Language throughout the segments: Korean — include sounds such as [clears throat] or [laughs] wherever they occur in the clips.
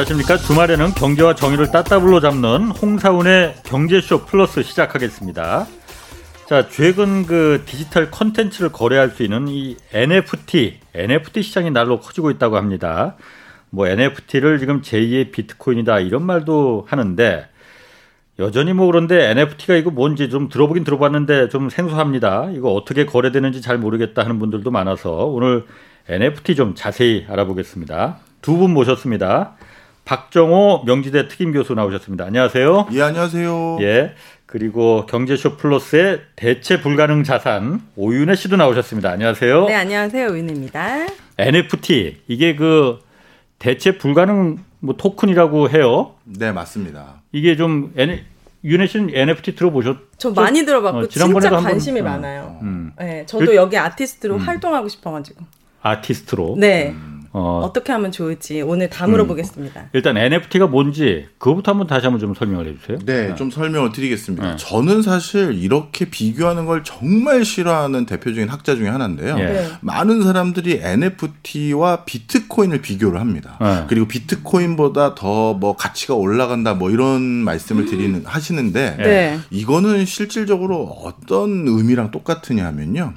안녕하십니까. 주말에는 경제와 정의를 따따블로 잡는 홍사운의 경제쇼 플러스 시작하겠습니다. 자, 최근 그 디지털 컨텐츠를 거래할 수 있는 이 NFT, NFT 시장이 날로 커지고 있다고 합니다. 뭐 NFT를 지금 제2의 비트코인이다 이런 말도 하는데 여전히 뭐 그런데 NFT가 이거 뭔지 좀 들어보긴 들어봤는데 좀 생소합니다. 이거 어떻게 거래되는지 잘 모르겠다 하는 분들도 많아서 오늘 NFT 좀 자세히 알아보겠습니다. 두 분 모셨습니다. 박정호 명지대 특임 교수 나오셨습니다. 안녕하세요. 예, 안녕하세요. 예. 그리고 경제쇼 플러스의 대체 불가능 자산 오윤혜 씨도 나오셨습니다. 안녕하세요. 네, 안녕하세요. 오윤혜입니다. NFT 이게 그 대체 불가능 뭐 토큰이라고 해요. 네, 맞습니다. 이게 좀 윤혜 씨는 NFT 들어보셨? 저 많이 들어봤고 어, 진짜 관심이 번, 많아요. 음. 네, 저도 여기 아티스트로 음. 활동하고 싶어가지고. 아티스트로. 네. 음. 어, 떻게 하면 좋을지 오늘 다 물어보겠습니다. 음. 일단 NFT가 뭔지 그거부터 한번 다시 한번 좀 설명을 해주세요. 네, 네. 좀 설명을 드리겠습니다. 네. 저는 사실 이렇게 비교하는 걸 정말 싫어하는 대표적인 학자 중에 하나인데요. 네. 네. 많은 사람들이 NFT와 비트코인을 비교를 합니다. 네. 그리고 비트코인보다 더 뭐 가치가 올라간다 뭐 이런 말씀을 드리는 하시는데 네. 이거는 실질적으로 어떤 의미랑 똑같으냐 하면요.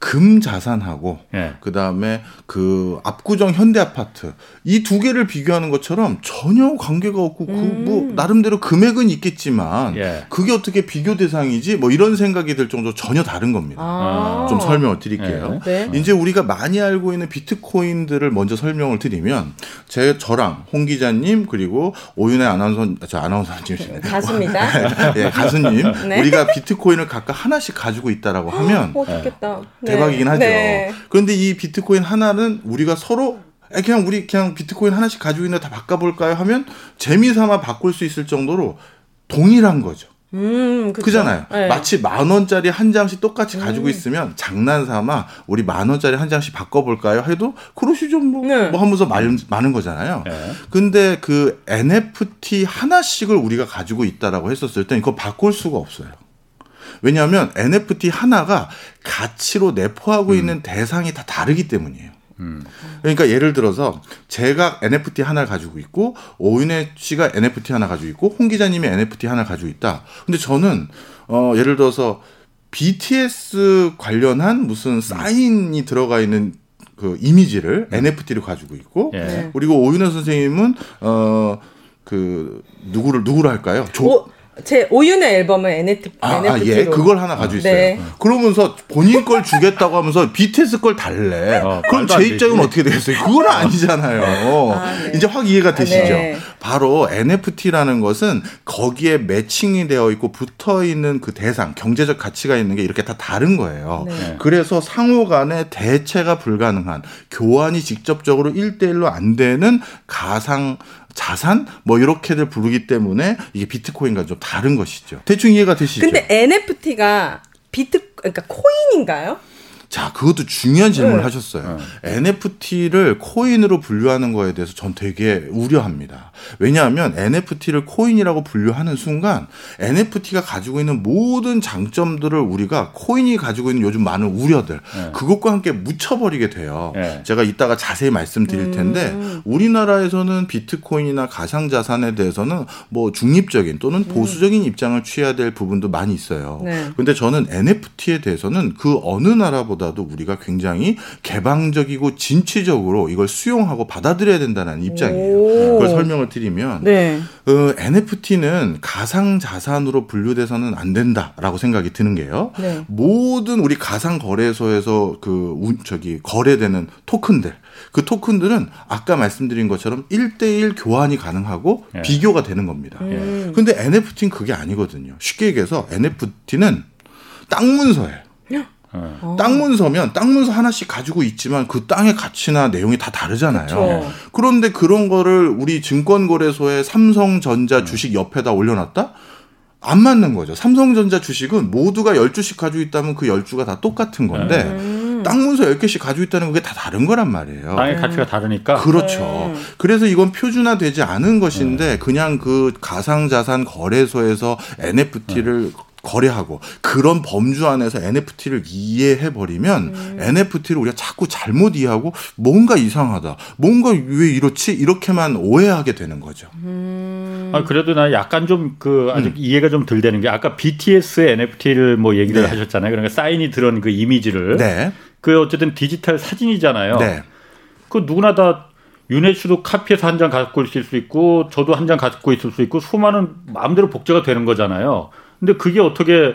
금 자산하고 예. 그다음에 그 압구정 현대 아파트 이 두 개를 비교하는 것처럼 전혀 관계가 없고 그 음. 그뭐 나름대로 금액은 있겠지만 예. 그게 어떻게 비교 대상이지 뭐 이런 생각이 들 정도로 전혀 다른 겁니다. 아. 좀 설명을 드릴게요. 예. 네. 이제 우리가 많이 알고 있는 비트코인들을 먼저 설명을 드리면 제 저랑 홍 기자님 그리고 오윤혜 아나운서 저 아나운서님 가수입니다. [laughs] 예, 가수님 [laughs] 네. 우리가 비트코인을 각각 하나씩 가지고 있다라고 하면 어, 좋겠다. 네. 대박이긴 하죠. 네. 그런데 이 비트코인 하나는 우리가 서로 그냥 우리 그냥 비트코인 하나씩 가지고 있는 다 바꿔볼까요? 하면 재미삼아 바꿀 수 있을 정도로 동일한 거죠. 음, 그잖아요. 네. 마치 만 원짜리 한 장씩 똑같이 음. 가지고 있으면 장난삼아 우리 만 원짜리 한 장씩 바꿔볼까요? 해도 그러시죠 뭐, 네. 뭐 하면서 말, 많은 거잖아요. 네. 근데 그 NFT 하나씩을 우리가 가지고 있다라고 했었을 때 이거 바꿀 수가 없어요. 왜냐하면 NFT 하나가 가치로 내포하고 음. 있는 대상이 다 다르기 때문이에요. 음. 그러니까 예를 들어서 제가 NFT 하나를 가지고 있고 오윤혜 씨가 NFT 하나 가지고 있고 홍 기자님이 NFT 하나 가지고 있다. 근데 저는 어 예를 들어서 BTS 관련한 무슨 사인이 들어가 있는 그 이미지를 네. NFT를 가지고 있고 예. 그리고 오윤혜 선생님은 어그 누구를 누구로 할까요? 조, 오, 제 오윤의 앨범을 NFT, 아, NFT로. 아, 예, 그걸 하나 가지고 있어요. 네. 그러면서 본인 걸 주겠다고 하면서 BTS 걸 달래. 어, 그럼 제 입장은 되지. 어떻게 되겠어요? 그건 아니잖아요. 아, 네. 이제 확 이해가 되시죠? 네. 바로 NFT라는 것은 거기에 매칭이 되어 있고 붙어 있는 그 대상, 경제적 가치가 있는 게 이렇게 다 다른 거예요. 네. 그래서 상호 간에 대체가 불가능한 교환이 직접적으로 1대1로 안 되는 가상 자산 뭐 이렇게들 부르기 때문에 이게 비트코인과 좀 다른 것이죠. 대충 이해가 되시죠? 근데 NFT가 비트 그러니까 코인인가요? 자, 그것도 중요한 질문을 네. 하셨어요. 네. NFT를 코인으로 분류하는 거에 대해서 전 되게 우려합니다. 왜냐하면 NFT를 코인이라고 분류하는 순간 NFT가 가지고 있는 모든 장점들을 우리가 코인이 가지고 있는 요즘 많은 우려들 네. 그것과 함께 묻혀버리게 돼요. 네. 제가 이따가 자세히 말씀드릴 텐데 음. 우리나라에서는 비트코인이나 가상자산에 대해서는 뭐 중립적인 또는 음. 보수적인 입장을 취해야 될 부분도 많이 있어요. 네. 근데 저는 NFT에 대해서는 그 어느 나라보다 보다도 우리가 굉장히 개방적이고 진취적으로 이걸 수용하고 받아들여야 된다는 입장이에요. 그걸 설명을 드리면 네. 어, NFT는 가상 자산으로 분류돼서는 안 된다라고 생각이 드는 게요. 네. 모든 우리 가상 거래소에서 그 저기 거래되는 토큰들 그 토큰들은 아까 말씀드린 것처럼 1대1 교환이 가능하고 네. 비교가 되는 겁니다. 음. 근데 NFT는 그게 아니거든요. 쉽게 얘기해서 NFT는 땅 문서예요. 어. 땅 문서면 땅 문서 하나씩 가지고 있지만 그 땅의 가치나 내용이 다 다르잖아요. 그쵸. 그런데 그런 거를 우리 증권거래소에 삼성전자 음. 주식 옆에다 올려놨다? 안 맞는 거죠. 삼성전자 주식은 모두가 10주씩 가지고 있다면 그 10주가 다 똑같은 건데 음. 땅 문서 10개씩 가지고 있다는 그게 다 다른 거란 말이에요. 땅의 음. 가치가 다르니까. 그렇죠. 음. 그래서 이건 표준화되지 않은 것인데 음. 그냥 그 가상자산 거래소에서 NFT를 거래하고 그런 범주 안에서 NFT를 이해해 버리면 음. NFT를 우리가 자꾸 잘못 이해하고 뭔가 이상하다, 뭔가 왜 이렇지 이렇게만 오해하게 되는 거죠. 음. 아 그래도 나 약간 좀 그 아직 음. 이해가 좀 덜 되는 게 아까 BTS의 NFT를 뭐 얘기를 네. 하셨잖아요. 그러니까 사인이 들은 그 이미지를 네. 그 어쨌든 디지털 사진이잖아요. 네. 그 누구나 다 씨도 카피해서 한 장 갖고 있을 수 있고 저도 한 장 갖고 있을 수 있고 수많은 마음대로 복제가 되는 거잖아요. 근데 그게 어떻게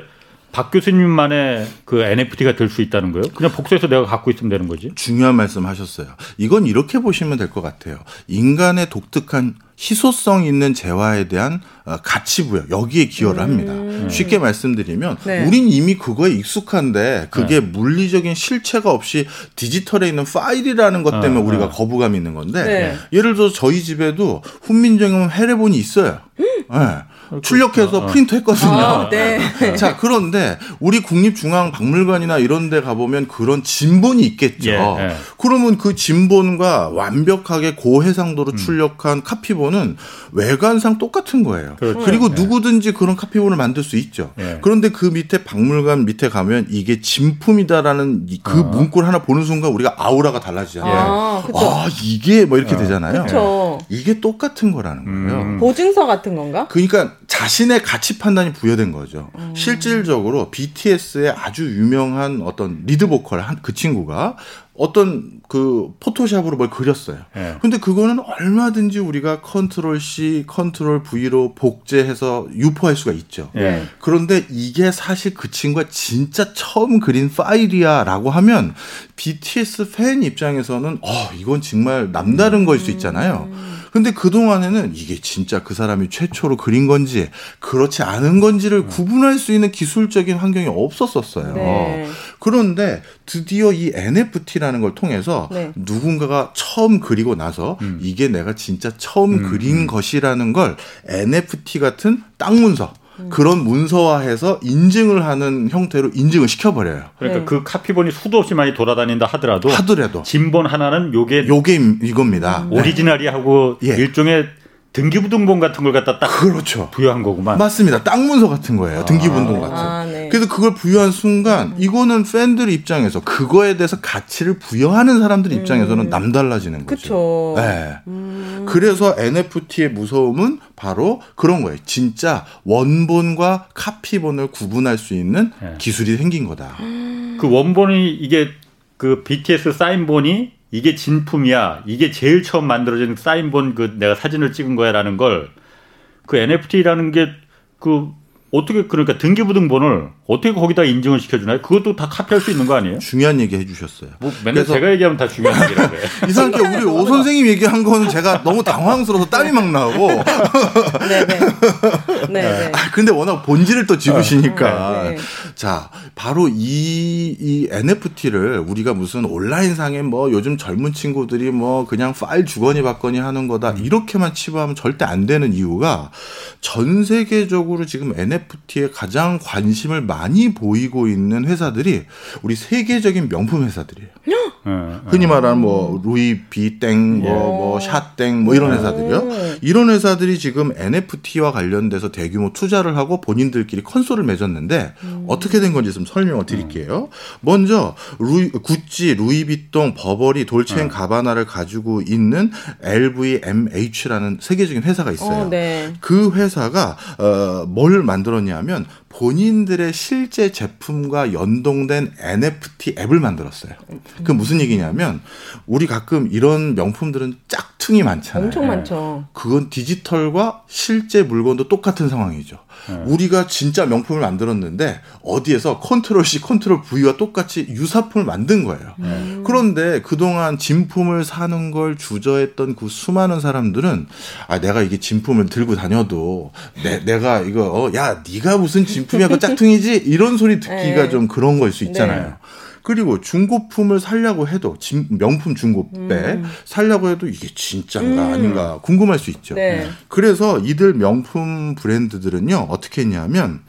박 교수님만의 그 NFT가 될 수 있다는 거예요? 그냥 복사해서 내가 갖고 있으면 되는 거지? 중요한 말씀 하셨어요. 이건 이렇게 보시면 될 것 같아요. 인간의 독특한 희소성 있는 재화에 대한 어, 가치 부여 여기에 기여를 합니다. 음. 쉽게 말씀드리면 네. 우린 이미 그거에 익숙한데 그게 네. 물리적인 실체가 없이 디지털에 있는 파일이라는 것 때문에 어, 우리가 어. 거부감이 있는 건데 네. 예를 들어서 저희 집에도 훈민정음 해례본이 있어요. 음. 네. 출력해서 어. 프린트했거든요. 아, [laughs] 네. 자 그런데 우리 국립중앙박물관이나 이런데 가보면 그런 진본이 있겠죠. 예, 예. 그러면 그 진본과 완벽하게 고해상도로 음. 출력한 카피본은 외관상 똑같은 거예요. 그렇죠. 그리고 예. 누구든지 그런 카피본을 만들 수 있죠. 예. 그런데 그 밑에 박물관 밑에 가면 이게 진품이다라는 그 어. 문구를 하나 보는 순간 우리가 아우라가 달라지잖아요. 아, 아 이게 뭐 이렇게 어. 되잖아요. 그쵸. 이게 똑같은 거라는 거예요. 음. 보증서 같은 건가? 그러니까 자신의 가치 판단이 부여된 거죠. 음. 실질적으로 BTS의 아주 유명한 어떤 리드 보컬 한 그 친구가 어떤 그 포토샵으로 뭘 그렸어요. 네. 근데 그거는 얼마든지 우리가 컨트롤 C, 컨트롤 V로 복제해서 유포할 수가 있죠. 네. 그런데 이게 사실 그 친구가 진짜 처음 그린 파일이야라고 하면 BTS 팬 입장에서는 어, 이건 정말 남다른 음. 거일 수 있잖아요. 근데 그동안에는 이게 진짜 그 사람이 최초로 그린 건지 그렇지 않은 건지를 음. 구분할 수 있는 기술적인 환경이 없었었어요. 네. 그런데 드디어 이 NFT라는 걸 통해서 네. 누군가가 처음 그리고 나서 음. 이게 내가 진짜 처음 음. 그린 음. 것이라는 걸 NFT 같은 땅 문서 음. 그런 문서화해서 인증을 하는 형태로 인증을 시켜버려요. 그러니까 네. 그 카피본이 수도 없이 많이 돌아다닌다 하더라도 하더라도 진본 하나는 요게 요게 이겁니다. 음. 오리지널이 하고 예. 일종의 등기부등본 같은 걸 갖다 딱 그렇죠. 부여한 거구만. 맞습니다. 땅 문서 같은 거예요. 아. 등기부등본 같은. 아, 네. 그래서 그걸 부여한 순간 음. 이거는 팬들 입장에서 그거에 대해서 가치를 부여하는 사람들 입장에서는 음. 남달라지는 거죠. 그쵸. 네. 음. 그래서 NFT의 무서움은 바로 그런 거예요. 진짜 원본과 카피본을 구분할 수 있는 네. 기술이 생긴 거다. 그 원본이 이게 그 BTS 사인본이 이게 진품이야. 이게 제일 처음 만들어진 사인본 그 내가 사진을 찍은 거야라는 걸 그 NFT라는 게 그 어떻게 그러니까 등기부등본을 어떻게 거기다 인증을 시켜주나요? 그것도 다 카피할 수 있는 거 아니에요? 중요한 얘기 해주셨어요. 뭐 맨날 제가 얘기하면 다 중요한 얘기라고 해요. [laughs] 이상하게 우리 오 선생님 얘기한 거는 제가 너무 당황스러워서 땀이 막 나고. 네네. [laughs] 네. 네. 아, 근데 워낙 본질을 또 집으시니까. 네. 네. 자, 바로 이, 이 NFT를 우리가 무슨 온라인상에 뭐 요즘 젊은 친구들이 뭐 그냥 파일 주거니 받거니 하는 거다. 음. 이렇게만 치부하면 절대 안 되는 이유가 전 세계적으로 지금 NFT 에 가장 관심을 많이 보이고 있는 회사들이 우리 세계적인 명품 회사들이에요. [gasps] 네, 흔히 말하는 뭐 루이 비땡, 뭐뭐 샤땡, 뭐 이런 회사들이요. 이런 회사들이 지금 NFT와 관련돼서 대규모 투자를 하고 본인들끼리 컨소를 맺었는데 음. 어떻게 된 건지 좀 설명을 드릴게요. 먼저 루이, 구찌, 루이비통, 버버리, 돌체인 가바나를 가지고 있는 LVMH라는 세계적인 회사가 있어요. 어, 네. 그 회사가 어, 뭘 만들었냐면 본인들의 실제 제품과 연동된 NFT 앱을 만들었어요. 그 무슨 얘기냐면 우리 가끔 이런 명품들은 짝퉁이 많잖아요. 엄청 많죠. 그건 디지털과 실제 물건도 똑같은 상황이죠. 네. 우리가 진짜 명품을 만들었는데 어디에서 컨트롤 C, 컨트롤 V와 똑같이 유사품을 만든 거예요. 네. 그런데 그동안 진품을 사는 걸 주저했던 그 수많은 사람들은 아 내가 이게 진품을 들고 다녀도 내, 내가 이거 어, 야 네가 무슨 진품이야 그 짝퉁이지 이런 소리 듣기가 네. 좀 그런 걸 수 있잖아요. 네. 그리고 중고품을 살려고 해도 명품 중고백 음. 살려고 해도 이게 진짜인가 음. 아닌가 궁금할 수 있죠. 네. 그래서 이들 명품 브랜드들은요 어떻게 했냐면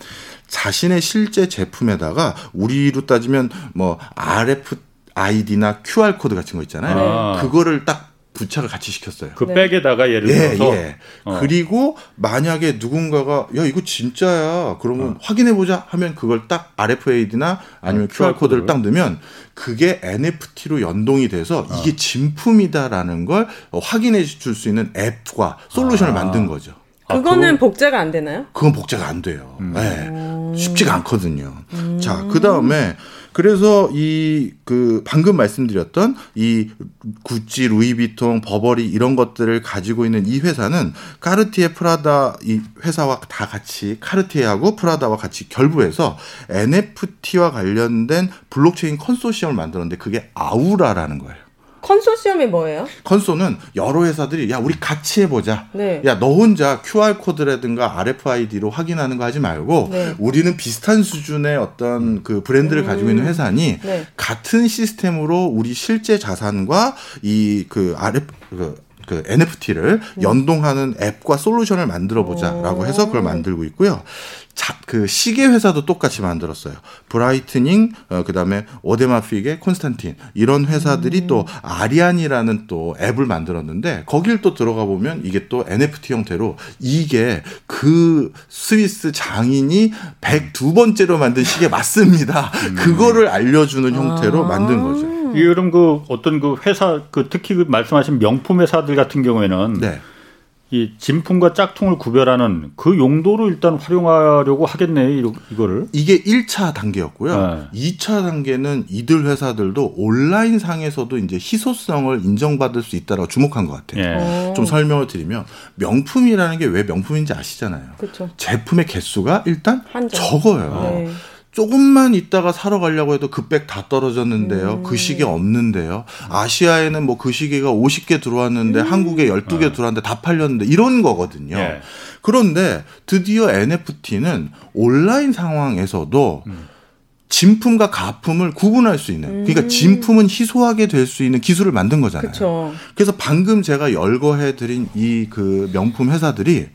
자신의 실제 제품에다가 우리로 따지면 뭐 RFID나 QR 코드 같은 거 있잖아요. 아. 그거를 딱 부착을 같이 시켰어요. 그 네. 백에다가 예를 예, 들어서 예. 어. 그리고 만약에 누군가가 야 이거 진짜야 그러면 어. 확인해 보자 하면 그걸 딱 RFID나 아니면 어, QR 코드를 딱 넣으면 그게 NFT로 연동이 돼서 어. 이게 진품이다라는 걸 확인해 줄 수 있는 앱과 솔루션을 아. 만든 거죠. 그거는 아, 복제가 안 되나요? 그건 복제가 안 돼요. 음. 네. 쉽지가 않거든요. 음. 자, 그 다음에 그래서 이 그 방금 말씀드렸던 이 구찌, 루이비통, 버버리 이런 것들을 가지고 있는 이 회사는 카르티에 프라다 이 회사와 다 같이 카르티에하고 프라다와 같이 결부해서 NFT와 관련된 블록체인 컨소시엄을 만들었는데 그게 아우라라는 거예요. 컨소시엄이 뭐예요? 컨소는 여러 회사들이 야 우리 같이 해보자. 네. 야 너 혼자 QR 코드라든가 RFID로 확인하는 거 하지 말고 네. 우리는 비슷한 수준의 어떤 그 브랜드를 음. 가지고 있는 회사니 네. 같은 시스템으로 우리 실제 자산과 이 그 RF 그, 그 NFT를 음. 연동하는 앱과 솔루션을 만들어 보자라고 해서 그걸 만들고 있고요. 자, 그 시계 회사도 똑같이 만들었어요. 브라이틀링, 어, 그 다음에 오데마피게, 콘스탄틴 이런 회사들이 음. 또 아리아니라는 또 앱을 만들었는데 거길 또 들어가 보면 이게 또 NFT 형태로 이게 그 스위스 장인이 102번째로 만든 시계 맞습니다. 음. 그거를 알려주는 형태로 아. 만든 거죠. 이런 그 어떤 그 회사 그 특히 그 말씀하신 명품 회사들 같은 경우에는 네. 이 진품과 짝퉁을 구별하는 그 용도로 일단 활용하려고 하겠네요, 이거를. 이게 1차 단계였고요. 네. 2차 단계는 이들 회사들도 온라인 상에서도 이제 희소성을 인정받을 수 있다라고 주목한 것 같아요. 네. 좀 설명을 드리면 명품이라는 게 왜 명품인지 아시잖아요. 그쵸. 제품의 개수가 일단 한정. 적어요. 네. 조금만 있다가 사러 가려고 해도 그백다 떨어졌는데요. 음. 그 시계 없는데요. 아시아에는 뭐 그 시계가 50개 들어왔는데 음. 한국에 12개 어. 들어왔는데 다 팔렸는데 이런 거거든요. 예. 그런데 드디어 NFT는 온라인 상황에서도 음. 진품과 가품을 구분할 수 있는 그러니까 음. 진품은 희소하게 될 수 있는 기술을 만든 거잖아요. 그쵸. 그래서 방금 제가 열거해 드린 이 그 명품 회사들이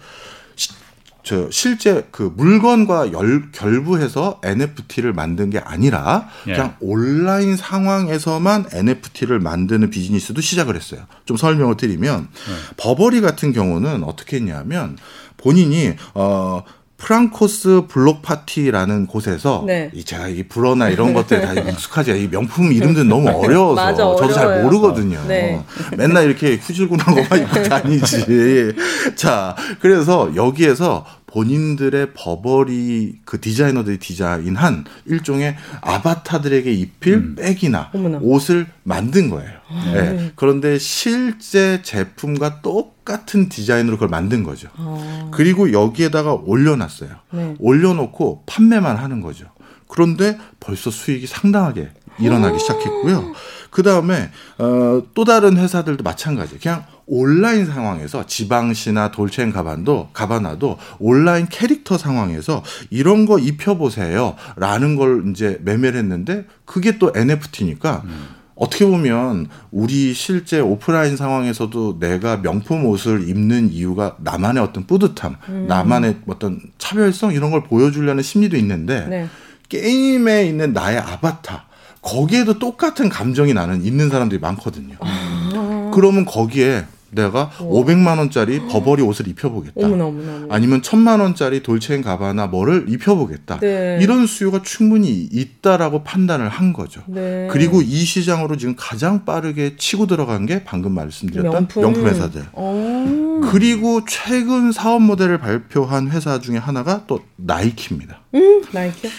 저 실제 그 물건과 열, 결부해서 NFT를 만든 게 아니라 예. 그냥 온라인 상황에서만 NFT를 만드는 비즈니스도 시작을 했어요. 좀 설명을 드리면 예. 버버리 같은 경우는 어떻게 했냐면 본인이 어 프랑코스 블록 파티라는 곳에서 네. 이 제가 이 불어나 이런 것들 다 익숙하지 이 명품 이름들은 너무 [laughs] 어려워서 맞아, 저도. 잘 모르거든요. 네. 맨날 이렇게 후질구나 것만 입고 다니지. [laughs] 자, 그래서 여기에서 본인들의 버버리 그 디자이너들이 디자인한 일종의 아바타들에게 입힐 음. 백이나 어머나. 옷을 만든 거예요. 아, 네. 네. 그런데 실제 제품과 똑같은 디자인으로 그걸 만든 거죠. 아. 그리고 여기에다가 올려놨어요. 네. 올려놓고 판매만 하는 거죠. 그런데 벌써 수익이 상당하게 일어나기 아. 시작했고요. 그 다음에 어, 또 다른 회사들도 마찬가지. 그냥 온라인 상황에서 지방시나 돌체인 가반도 가바나도 온라인 캐릭터 상황에서 이런 거 입혀보세요라는 걸 이제 매매를 했는데 그게 또 NFT니까. 음. 어떻게 보면 우리 실제 오프라인 상황에서도 내가 명품 옷을 입는 이유가 나만의 어떤 뿌듯함, 음. 나만의 어떤 차별성 이런 걸 보여주려는 심리도 있는데 네. 게임에 있는 나의 아바타 거기에도 똑같은 감정이 나는 있는 사람들이 많거든요. 아. 그러면 거기에 내가 오. 500만 원짜리 버버리 옷을 입혀보겠다. 어머나, 어머나, 아니면 1000만 원짜리 돌체인 가바나 뭐를 입혀보겠다. 네. 이런 수요가 충분히 있다라고 판단을 한 거죠. 네. 그리고 이 시장으로 지금 가장 빠르게 치고 들어간 게 방금 말씀드렸던 명품, 명품 회사들. 오. 어. 그리고 최근 사업 모델을 발표한 회사 중에 하나가 또 나이키입니다. 음, 나이키.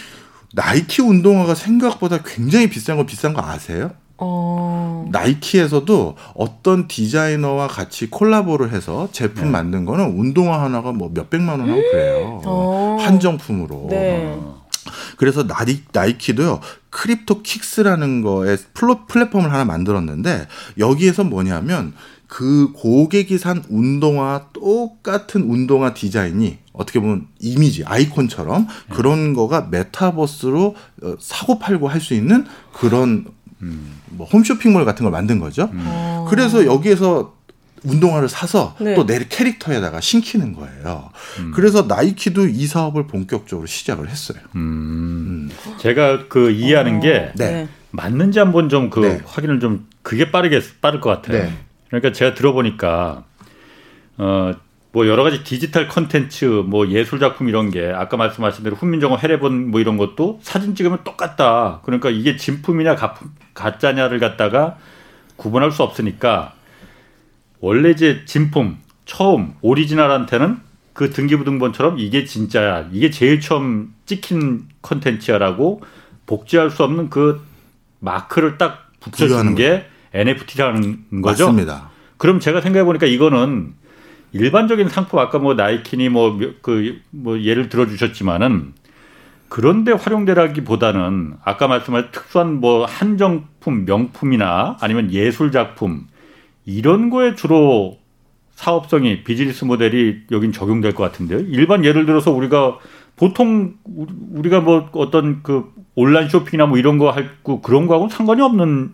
나이키 운동화가 생각보다 굉장히 비싼 거 비싼 거 아세요? 어... 나이키에서도 어떤 디자이너와 같이 콜라보를 해서 제품 네. 만든 거는 운동화 하나가 뭐 몇백만 원 하고 그래요. 어... 한정품으로. 네. 그래서 나이, 나이키도요, 크립토 킥스라는 거에 플로, 플랫폼을 하나 만들었는데, 여기에서 뭐냐면, 그 고객이 산 운동화 똑같은 운동화 디자인이 어떻게 보면 이미지 아이콘처럼 네. 그런 거가 메타버스로 어, 사고 팔고 할 수 있는 그런 음. 뭐 홈쇼핑몰 같은 걸 만든 거죠. 음. 어. 그래서 여기에서 운동화를 사서 네. 또내 캐릭터에다가 신기는 거예요. 음. 그래서 나이키도 이 사업을 본격적으로 시작을 했어요. 음. 음. 제가 그 이해하는 어. 게 네. 맞는지 한번 좀그 네. 확인을 좀 그게 빠르게 빠를 것 같아요. 네. 그러니까 제가 들어보니까 어. 뭐 여러 가지 디지털 컨텐츠, 뭐 예술 작품 이런 게 아까 말씀하신 대로 훈민정음 해례본 뭐 이런 것도 사진 찍으면 똑같다. 그러니까 이게 진품이냐 가짜냐를 갖다가 구분할 수 없으니까 원래 이제 진품 처음 오리지널한테는 그 등기부등본처럼 이게 진짜야, 이게 제일 처음 찍힌 컨텐츠야라고 복제할 수 없는 그 마크를 딱 붙여주는 게 NFT라는 거죠. 맞습니다. 그럼 제가 생각해 보니까 이거는 일반적인 상품 아까 뭐 나이키니 뭐 그뭐 뭐 예를 들어 주셨지만은 그런데 활용되라기보다는 아까 말씀하신 특수한 뭐 한정품 명품이나 아니면 예술 작품 이런 거에 주로 사업성이 비즈니스 모델이 여긴 적용될 것 같은데요. 일반 예를 들어서 우리가 보통 우리가 뭐 어떤 그 온라인 쇼핑이나 뭐 이런 거 할고 그런 거하고는 상관이 없는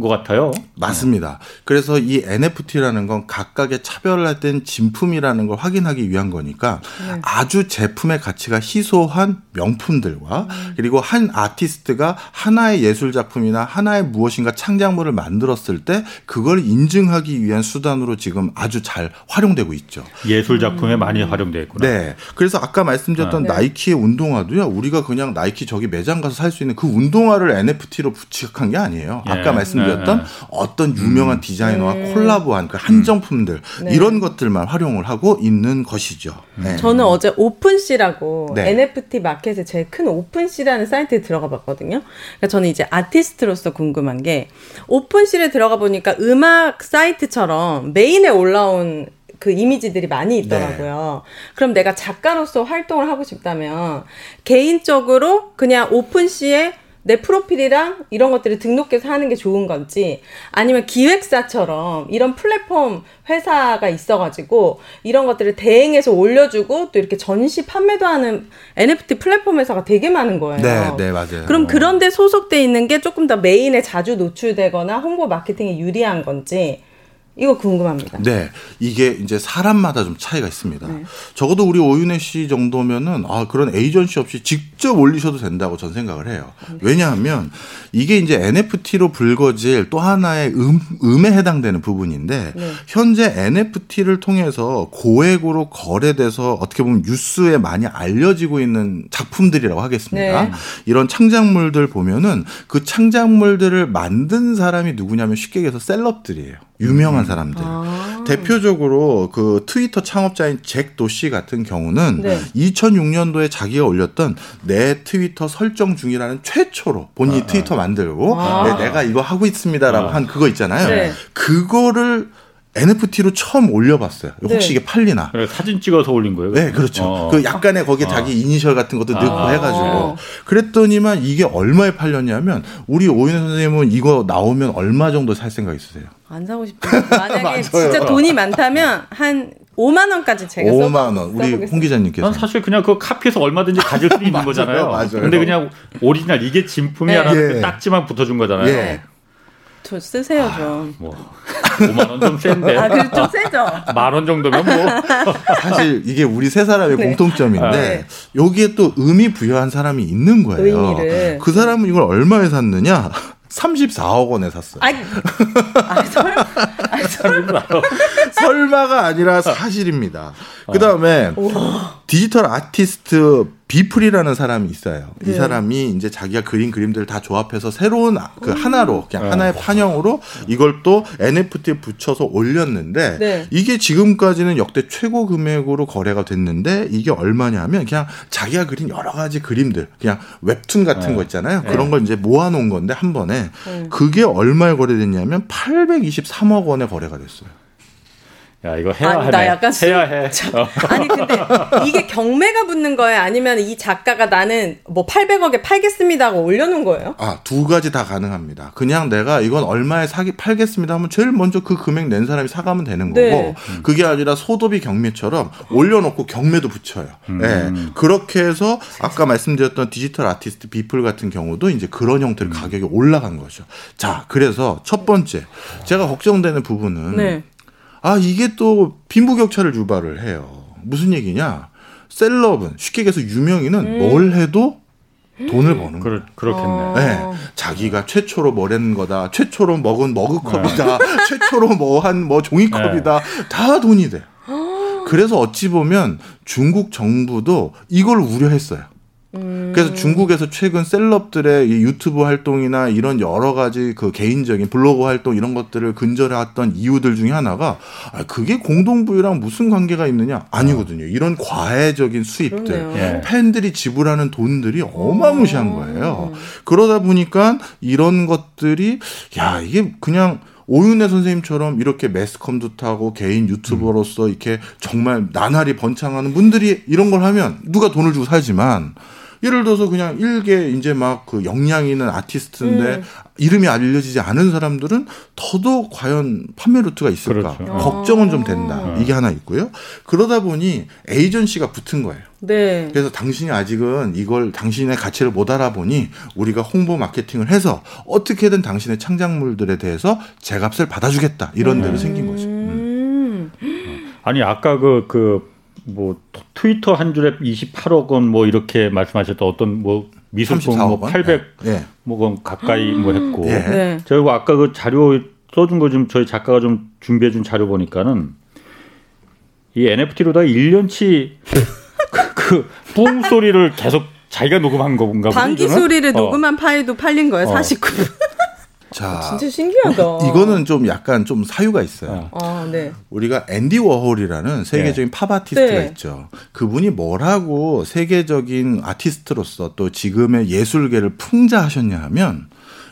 것 같아요. 맞습니다. 그래서 이 NFT라는 건 각각의 차별화된 진품이라는 걸 확인하기 위한 거니까 네. 아주 제품의 가치가 희소한 명품들과 음. 그리고 한 아티스트가 하나의 예술 작품이나 하나의 무엇인가 창작물을 만들었을 때 그걸 인증하기 위한 수단으로 지금 아주 잘 활용되고 있죠. 예술 작품에 음. 많이 활용되었구나. 네. 그래서 아까 말씀드렸던 네. 나이키의 운동화도요. 우리가 그냥 나이키 저기 매장 가서 살 수 있는 그 운동화를 NFT로 부착한 게 아니에요. 아까 예. 말씀 말씀드렸던 네. 어떤 유명한 음. 디자이너와 음. 콜라보한 그 한정품들 네. 이런 것들만 활용을 하고 있는 것이죠. 네. 저는 어제 오픈씨라고 네. NFT 마켓에 제일 큰 오픈씨라는 사이트에 들어가 봤거든요. 그러니까 저는 이제 아티스트로서 궁금한 게 오픈씨에 들어가 보니까 음악 사이트처럼 메인에 올라온 그 이미지들이 많이 있더라고요. 네. 그럼 내가 작가로서 활동을 하고 싶다면 개인적으로 그냥 오픈시에 내 프로필이랑 이런 것들을 등록해서 하는 게 좋은 건지 아니면 기획사처럼 이런 플랫폼 회사가 있어가지고 이런 것들을 대행해서 올려주고 또 이렇게 전시 판매도 하는 NFT 플랫폼 회사가 되게 많은 거예요. 네, 네, 맞아요. 그럼 그런데 소속돼 있는 게 조금 더 메인에 자주 노출되거나 홍보 마케팅에 유리한 건지 이거 궁금합니다. 네. 이게 이제 사람마다 좀 차이가 있습니다. 네. 적어도 우리 오윤혜 씨 정도면은 아, 그런 에이전시 없이 직 접 올리셔도 된다고 전 생각을 해요. 네. 왜냐하면 이게 이제 NFT로 불거질 또 하나의 음, 음에 해당되는 부분인데 네. 현재 NFT를 통해서 고액으로 거래돼서 어떻게 보면 뉴스에 많이 알려지고 있는 작품들이라고 하겠습니다. 네. 이런 창작물들 보면은 그 창작물들을 만든 사람이 누구냐면 쉽게 얘기해서 셀럽들이에요. 유명한 사람들. 아. 대표적으로 그 트위터 창업자인 잭 도시 같은 경우는 네. 2006년도에 자기가 올렸던 내 트위터 설정 중이라는 최초로 본인이 아. 트위터 만들고 아. 네, 내가 이거 하고 있습니다라고 아. 한 그거 있잖아요. 네. 그거를 NFT로 처음 올려봤어요. 혹시 네. 이게 팔리나? 사진 찍어서 올린 거예요? 네, 그렇죠. 어. 그 약간의 거기에 어. 자기 이니셜 같은 것도 넣고 아. 해가지고. 그랬더니만 이게 얼마에 팔렸냐면 우리 오윤 선생님은 이거 나오면 얼마 정도 살 생각 있으세요? 안 사고 싶어요. [laughs] 만약에 진짜 돈이 많다면 한 5만 원까지 제가 5만 원. 우리 홍 기자님께서. 난 사실 그냥 그 카피해서 얼마든지 가질 수 있는 [laughs] 거잖아요. 맞아요. 근데 그냥 오리지널 이게 진품이야라는 네. 그 딱지만 붙어준 거잖아요. 예. 저 쓰세요 좀. 아, 뭐 5만 원 좀 센데. 아, 그좀 세죠. 만 원 정도면 뭐. [laughs] 사실 이게 우리 세 사람의 네. 공통점인데 네. 여기에 또 의미 부여한 사람이 있는 거예요. 의미를. 그 사람은 이걸 얼마에 샀느냐? 34억 원에 샀어요. 아니, 아니 설마, 아니, 설마. [laughs] 설마가 아니라 사실입니다. 그 다음에 디지털 아티스트 비플이라는 사람이 있어요. 네. 이 사람이 이제 자기가 그린 그림들을 다 조합해서 새로운 그 음. 하나로 그냥 네. 하나의 판형으로 이걸 또 NFT에 붙여서 올렸는데 네. 이게 지금까지는 역대 최고 금액으로 거래가 됐는데 이게 얼마냐면 그냥 자기가 그린 여러 가지 그림들 그냥 웹툰 같은 네. 거 있잖아요. 그런 걸 이제 모아놓은 건데 한 번에 네. 그게 얼마에 거래됐냐면 823억 원에 거래가 됐어요. 야 이거 해야 아니, 나 약간 해야 해. 어. 아니 근데 [laughs] 이게 경매가 붙는 거예요? 아니면 이 작가가 나는 뭐 800억에 팔겠습니다 하고 올려놓은 거예요? 아두 가지 다 가능합니다. 그냥 내가 이건 얼마에 사기 팔겠습니다 하면 제일 먼저 그 금액 낸 사람이 사가면 되는 네. 거고 네. 그게 아니라 소도비 경매처럼 올려놓고 경매도 붙여요. 음. 네. 그렇게 해서 아까 말씀드렸던 디지털 아티스트 비플 같은 경우도 이제 그런 형태로 음. 가격이 올라간 거죠. 자 그래서 첫 번째 제가 걱정되는 부분은. 네. 아, 이게 또 빈부격차를 유발을 해요. 무슨 얘기냐? 셀럽은 쉽게 얘기해서 유명인은 음. 뭘 해도 돈을 버는 거예요. 그렇겠네. 어. 네. 자기가 최초로 뭐랬는 거다. 최초로 먹은 머그컵이다. 네. [laughs] 최초로 뭐 한뭐 뭐 종이컵이다. 네. 다 돈이 돼. 그래서 어찌 보면 중국 정부도 이걸 우려했어요. 그래서 중국에서 최근 셀럽들의 유튜브 활동이나 이런 여러 가지 그 개인적인 블로그 활동 이런 것들을 근절해왔던 이유들 중에 하나가 아, 그게 공동부유랑 무슨 관계가 있느냐 아니거든요. 이런 과외적인 수입들 예. 팬들이 지불하는 돈들이 어마무시한 거예요. 그러다 보니까 이런 것들이 야 이게 그냥 오윤혜 선생님처럼 이렇게 매스컴도 타고 개인 유튜버로서 이렇게 정말 나날이 번창하는 분들이 이런 걸 하면 누가 돈을 주고 살지만 예를 들어서 그냥 일개 이제 막 그 역량 있는 아티스트인데 음. 이름이 알려지지 않은 사람들은 더더욱 과연 판매 루트가 있을까 그렇죠. 걱정은 좀 된다 아. 이게 하나 있고요. 그러다 보니 에이전시가 붙은 거예요. 네. 그래서 당신이 아직은 이걸 당신의 가치를 못 알아보니 우리가 홍보 마케팅을 해서 어떻게든 당신의 창작물들에 대해서 제값을 받아주겠다 이런 음. 데로 생긴 거죠. 음. 아니 아까 그그 그 뭐 트위터 한 줄에 28억 원 뭐 이렇게 말씀하셨던 어떤 뭐 미술품 뭐 800뭐 네. 뭐 가까이 뭐 했고 네. 네. 저희가 뭐 아까 그 자료 써준 거 좀 저희 작가가 좀 준비해 준 자료 보니까는 이 NFT로다 1년치 그 뿡 소리를 계속 자기가 녹음한 건가 보죠. 방귀 소리를 어. 녹음한 파일도 팔린 거예요. 어. 49. 자, 진짜 신기하다. 이거는 좀 약간 좀 사유가 있어요. 아, 네. 우리가 앤디 워홀이라는 세계적인 네. 팝 아티스트가 네. 있죠. 그분이 뭐라고 세계적인 아티스트로서 또 지금의 예술계를 풍자하셨냐 하면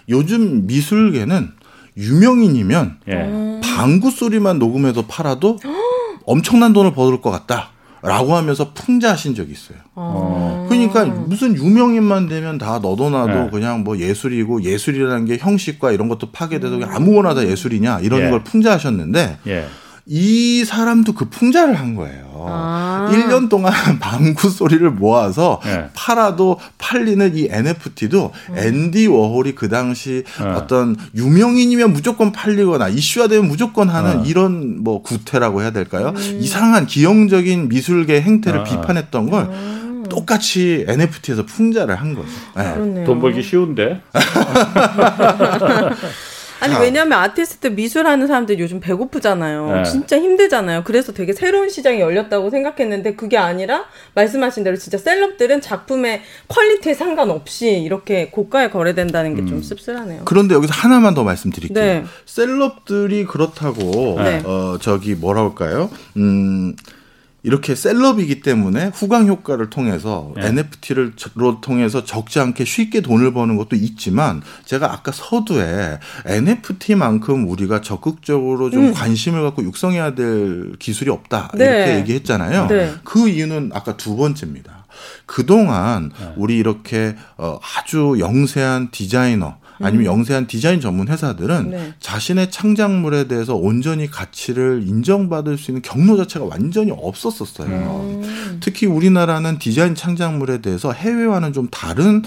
요즘 미술계는 유명인이면 네. 방구 소리만 녹음해서 팔아도 [gasps] 엄청난 돈을 벌을 것 같다. 라고 하면서 풍자하신 적이 있어요. 아. 그러니까 무슨 유명인만 되면 다 너도 나도 네. 그냥 뭐 예술이고 예술이라는 게 형식과 이런 것도 파괴돼서 음. 아무거나 다 예술이냐 이런 예. 걸 풍자하셨는데 예. 이 사람도 그 풍자를 한 거예요. 아. 1년 동안 [laughs] 방구 소리를 모아서 네. 팔아도 팔리는 이 NFT도 음. 앤디 워홀이 그 당시 네. 어떤 유명인이면 무조건 팔리거나 이슈화되면 무조건 하는 네. 이런 뭐 구태라고 해야 될까요? 음. 이상한 기형적인 미술계 행태를 아. 비판했던 걸 음. 똑같이 NFT에서 풍자를 한 거죠. 네. 돈 벌기 쉬운데. [laughs] 아니 왜냐하면 아티스트 미술하는 사람들 요즘 배고프잖아요. 네. 진짜 힘들잖아요. 그래서 되게 새로운 시장이 열렸다고 생각했는데 그게 아니라 말씀하신 대로 진짜 셀럽들은 작품의 퀄리티에 상관없이 이렇게 고가에 거래된다는 게 좀 음. 씁쓸하네요. 그런데 여기서 하나만 더 말씀드릴게요. 네. 셀럽들이 그렇다고 네. 어 저기 뭐라 할까요? 음. 이렇게 셀럽이기 때문에 후광 효과를 통해서 네. NFT를로 통해서 적지 않게 쉽게 돈을 버는 것도 있지만 제가 아까 서두에 NFT만큼 우리가 적극적으로 좀 음. 관심을 갖고 육성해야 될 기술이 없다 네. 이렇게 얘기했잖아요. 네. 그 이유는 아까 두 번째입니다. 그동안 네. 우리 이렇게 어 아주 영세한 디자이너 아니면 음. 영세한 디자인 전문 회사들은 네. 자신의 창작물에 대해서 온전히 가치를 인정받을 수 있는 경로 자체가 완전히 없었었어요. 음. 특히 우리나라는 디자인 창작물에 대해서 해외와는 좀 다른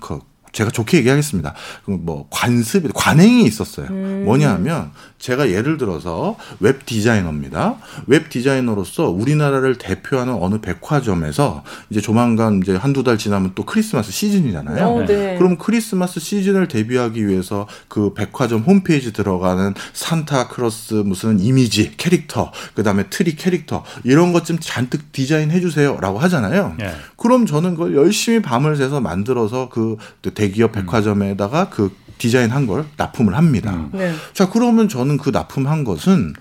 그 제가 좋게 얘기하겠습니다. 뭐 관습, 관행이 있었어요. 음. 뭐냐하면 제가 예를 들어서 웹 디자이너입니다. 웹 디자이너로서 우리나라를 대표하는 어느 백화점에서 이제 조만간 이제 한두 달 지나면 또 크리스마스 시즌이잖아요. 어, 네. 그럼 크리스마스 시즌을 대비하기 위해서 그 백화점 홈페이지 들어가는 산타클로스 무슨 이미지, 캐릭터, 그다음에 트리 캐릭터 이런 것 좀 잔뜩 디자인해 주세요라고 하잖아요. 네. 그럼 저는 그걸 열심히 밤을 새서 만들어서 그 대기업 백화점에다가 그 디자인한 걸 납품을 합니다. 음. 네. 자, 그러면 저는 그 납품한 것은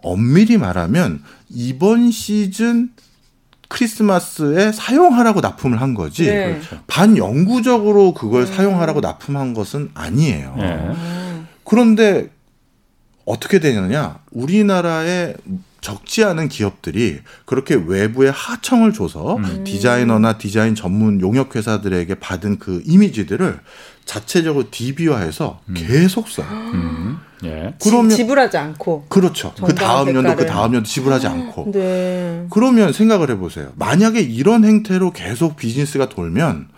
엄밀히 말하면 이번 시즌 크리스마스에 사용하라고 납품을 한 거지 네. 그렇죠. 반영구적으로 그걸 음. 사용하라고 납품한 것은 아니에요. 네. 그런데 어떻게 되느냐? 우리나라의 적지 않은 기업들이 그렇게 외부에 하청을 줘서 음. 디자이너나 디자인 전문 용역 회사들에게 받은 그 이미지들을 자체적으로 DB화해서 음. 계속 써요. 음. 예. 그러면 지불하지 않고 그렇죠. 그 다음 연도 그 다음 연도 지불하지 아, 않고. 네. 그러면 생각을 해보세요. 만약에 이런 행태로 계속 비즈니스가 돌면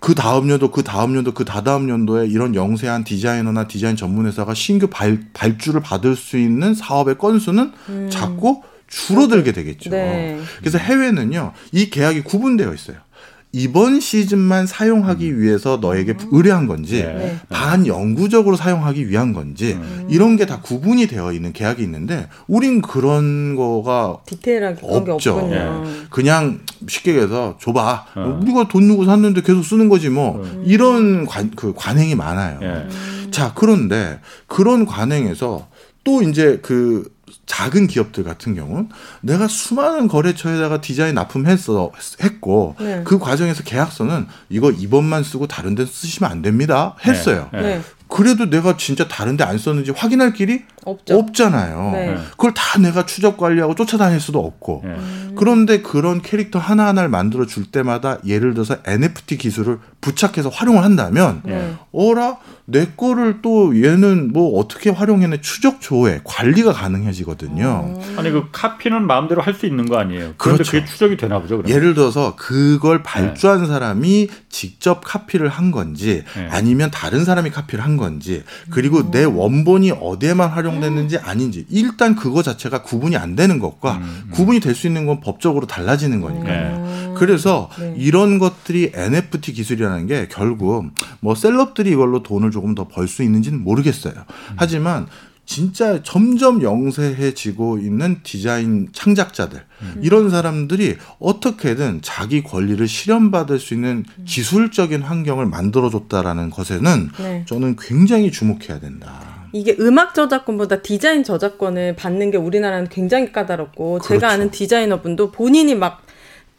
그 다음 연도, 그 다음 연도, 그 다다음 연도에 이런 영세한 디자이너나 디자인 전문 회사가 신규 발, 발주를 받을 수 있는 사업의 건수는 음. 자꾸 줄어들게 되겠죠. 네. 그래서 해외는요, 이 계약이 구분되어 있어요. 이번 시즌만 사용하기 음. 위해서 너에게 의뢰한 건지 네. 반영구적으로 사용하기 위한 건지 음. 이런 게 다 구분이 되어 있는 계약이 있는데 우린 그런 거가 디테일하게 없죠. 네. 그냥 쉽게 얘기해서 줘봐. 어. 우리가 돈 누고 샀는데 계속 쓰는 거지 뭐 음. 이런 관, 그 관행이 많아요. 네. 자 그런데 그런 관행에서 또 이제 그 작은 기업들 같은 경우는 내가 수많은 거래처에다가 디자인 납품했어 했고 네. 그 과정에서 계약서는 이거 이번만 쓰고 다른 데 쓰시면 안 됩니다 했어요. 네. 네. 그래도 내가 진짜 다른데 안 썼는지 확인할 길이 없죠. 없잖아요. 네. 그걸 다 내가 추적 관리하고 쫓아다닐 수도 없고. 네. 그런데 그런 캐릭터 하나하나를 만들어 줄 때마다 예를 들어서 NFT 기술을 부착해서 활용을 한다면 네. 어라 내 거를 또 얘는 뭐 어떻게 활용해내 추적 조회 관리가 가능해지거든요. 음. 아니 그 카피는 마음대로 할 수 있는 거 아니에요? 그런데 그렇죠. 그게 추적이 되나 보죠. 그러면. 예를 들어서 그걸 발주한 네. 사람이 직접 카피를 한 건지 네. 아니면 다른 사람이 카피를 한 건지 그리고 음. 내 원본이 어디에만 활용됐는지 음. 아닌지 일단 그거 자체가 구분이 안 되는 것과 음. 음. 구분이 될 수 있는 건 법적으로 달라지는 거니까요. 네. 그래서 네. 이런 것들이 NFT 기술이라는 게 결국 뭐 셀럽들이 이걸로 돈을 조금 더 벌 수 있는지는 모르겠어요. 음. 하지만 진짜 점점 영세해지고 있는 디자인 창작자들 음. 이런 사람들이 어떻게든 자기 권리를 실현받을 수 있는 음. 기술적인 환경을 만들어줬다라는 것에는 네. 저는 굉장히 주목해야 된다. 이게 음악 저작권보다 디자인 저작권을 받는 게 우리나라는 굉장히 까다롭고 그렇죠. 제가 아는 디자이너분도 본인이 막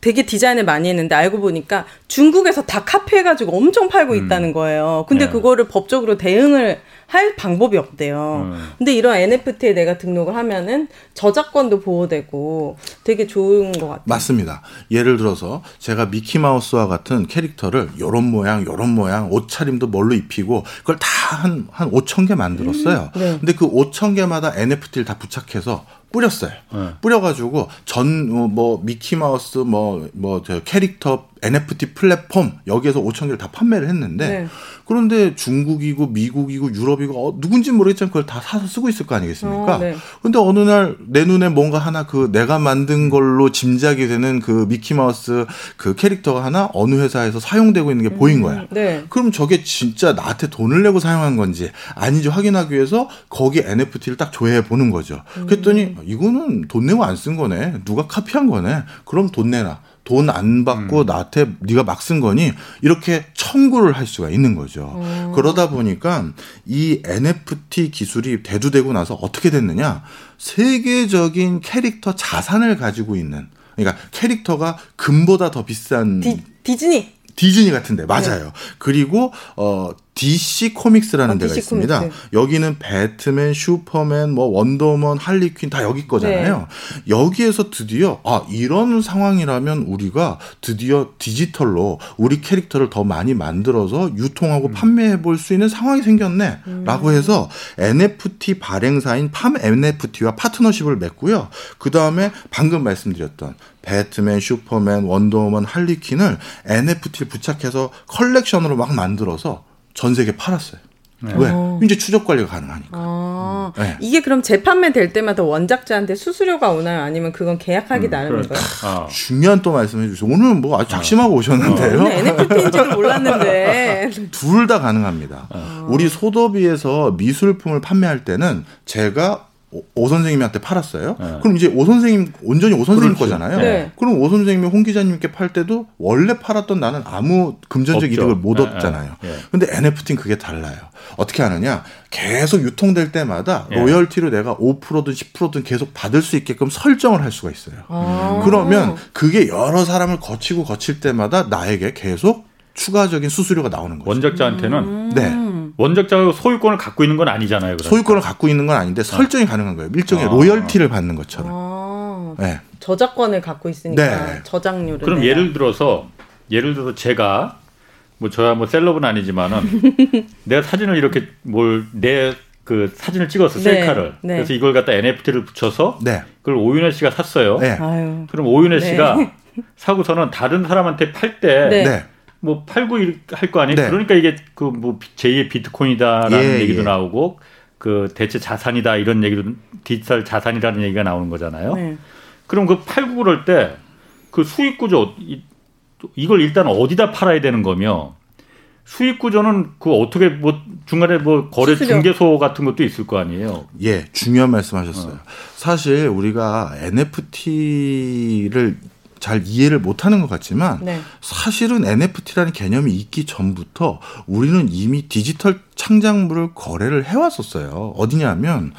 되게 디자인을 많이 했는데 알고 보니까 중국에서 다 카피해가지고 엄청 팔고 음. 있다는 거예요. 근데 네. 그거를 법적으로 대응을 할 방법이 없대요. 음. 근데 이런 NFT에 내가 등록을 하면은 저작권도 보호되고 되게 좋은 것 같아요. 맞습니다. 예를 들어서 제가 미키마우스와 같은 캐릭터를 요런 모양, 요런 모양, 옷차림도 뭘로 입히고 그걸 다 한, 한 5천 개 만들었어요. 음. 네. 근데 그 5천 개마다 NFT를 다 부착해서 뿌렸어요. 네. 뿌려가지고 전뭐 뭐, 미키 마우스 뭐뭐저 캐릭터 NFT 플랫폼 여기에서 5천 개를 다 판매를 했는데 네. 그런데 중국이고 미국이고 유럽이고 어, 누군지 모르겠지만 그걸 다 사서 쓰고 있을 거 아니겠습니까? 어, 네. 근데 어느 날 내 눈에 뭔가 하나 그 내가 만든 걸로 짐작이 되는 그 미키 마우스 그 캐릭터가 하나 어느 회사에서 사용되고 있는 게 음, 보인 거야. 네. 그럼 저게 진짜 나한테 돈을 내고 사용한 건지 아닌지 확인하기 위해서 거기 NFT를 딱 조회해 보는 거죠. 음. 그랬더니 이거는 돈 내고 안 쓴 거네. 누가 카피한 거네. 그럼 돈 내놔. 돈 안 받고 음. 나한테 네가 막 쓴 거니 이렇게 청구를 할 수가 있는 거죠. 음. 그러다 보니까 이 NFT 기술이 대두되고 나서 어떻게 됐느냐? 세계적인 캐릭터 자산을 가지고 있는 그러니까 캐릭터가 금보다 더 비싼 디, 디즈니 디즈니 같은데 맞아요. 네. 그리고 어 DC 코믹스라는 아, 데가 DC 있습니다. 코믹스. 여기는 배트맨, 슈퍼맨, 뭐 원더우먼, 할리퀸 다 여기 거잖아요. 네. 여기에서 드디어 아 이런 상황이라면 우리가 드디어 디지털로 우리 캐릭터를 더 많이 만들어서 유통하고 음. 판매해 볼 수 있는 상황이 생겼네라고 음. 해서 NFT 발행사인 팜 NFT와 파트너십을 맺고요. 그 다음에 방금 말씀드렸던 배트맨, 슈퍼맨, 원더우먼, 할리퀸을 NFT를 부착해서 컬렉션으로 막 만들어서 전 세계 팔았어요. 네. 왜? 어. 이제 추적 관리가 가능하니까. 아, 네. 이게 그럼 재판매 될 때마다 원작자한테 수수료가 오나요? 아니면 그건 계약하기 음, 나름인가요? 아. 중요한 또 말씀해 주세요. 오늘 뭐 아주 작심하고 어. 오셨는데요. 어. NFT인 줄 몰랐는데. [laughs] 둘 다 가능합니다. 어. 우리 소도비에서 미술품을 판매할 때는 제가 오, 선생님한테 팔았어요. 네. 그럼 이제 오 선생님 온전히 오 선생님 그렇지. 거잖아요. 네. 그럼 오 선생님이 홍 기자님께 팔 때도 원래 팔았던 나는 아무 금전적 없죠. 이득을 못 네. 얻잖아요. 네. 근데 NFT는 그게 달라요. 어떻게 하느냐? 계속 유통될 때마다 예. 로열티를 내가 5%든 10%든 계속 받을 수 있게끔 설정을 할 수가 있어요. 아. 그러면 그게 여러 사람을 거치고 거칠 때마다 나에게 계속 추가적인 수수료가 나오는 거죠. 원작자한테는 음. 네. 원작자가 소유권을 갖고 있는 건 아니잖아요. 그러니까. 소유권을 갖고 있는 건 아닌데 설정이 어. 가능한 거예요. 일종의 아. 로열티를 받는 것처럼. 아. 네. 저작권을 갖고 있으니까 네. 저작료를. 그럼 내가. 예를 들어서 예를 들어서 제가 뭐 저야 뭐 셀럽은 아니지만은 [laughs] 내가 사진을 이렇게 뭘 내 그 사진을 찍었어 네. 셀카를 네. 그래서 이걸 갖다 NFT를 붙여서 네. 그걸 오윤혜 씨가 샀어요. 네. 그럼 오윤혜 네. 씨가 [laughs] 사고서는 다른 사람한테 팔때 네. 뭐 팔고 할 거 아니에요. 네. 그러니까 이게 그 뭐 제2의 비트코인이다라는 예, 얘기도 예. 나오고 그 대체 자산이다 이런 얘기도 디지털 자산이라는 얘기가 나오는 거잖아요. 네. 그럼 그 팔고 그럴 때 그 수익 구조 이걸 일단 어디다 팔아야 되는 거며 수익 구조는 그 어떻게 뭐 중간에 뭐 거래 수수료. 중개소 같은 것도 있을 거 아니에요. 예, 중요한 말씀하셨어요. 어. 사실 우리가 NFT를 잘 이해를 못하는 것 같지만 네. 사실은 NFT라는 개념이 있기 전부터 우리는 이미 디지털 창작물을 거래를 해왔었어요. 어디냐면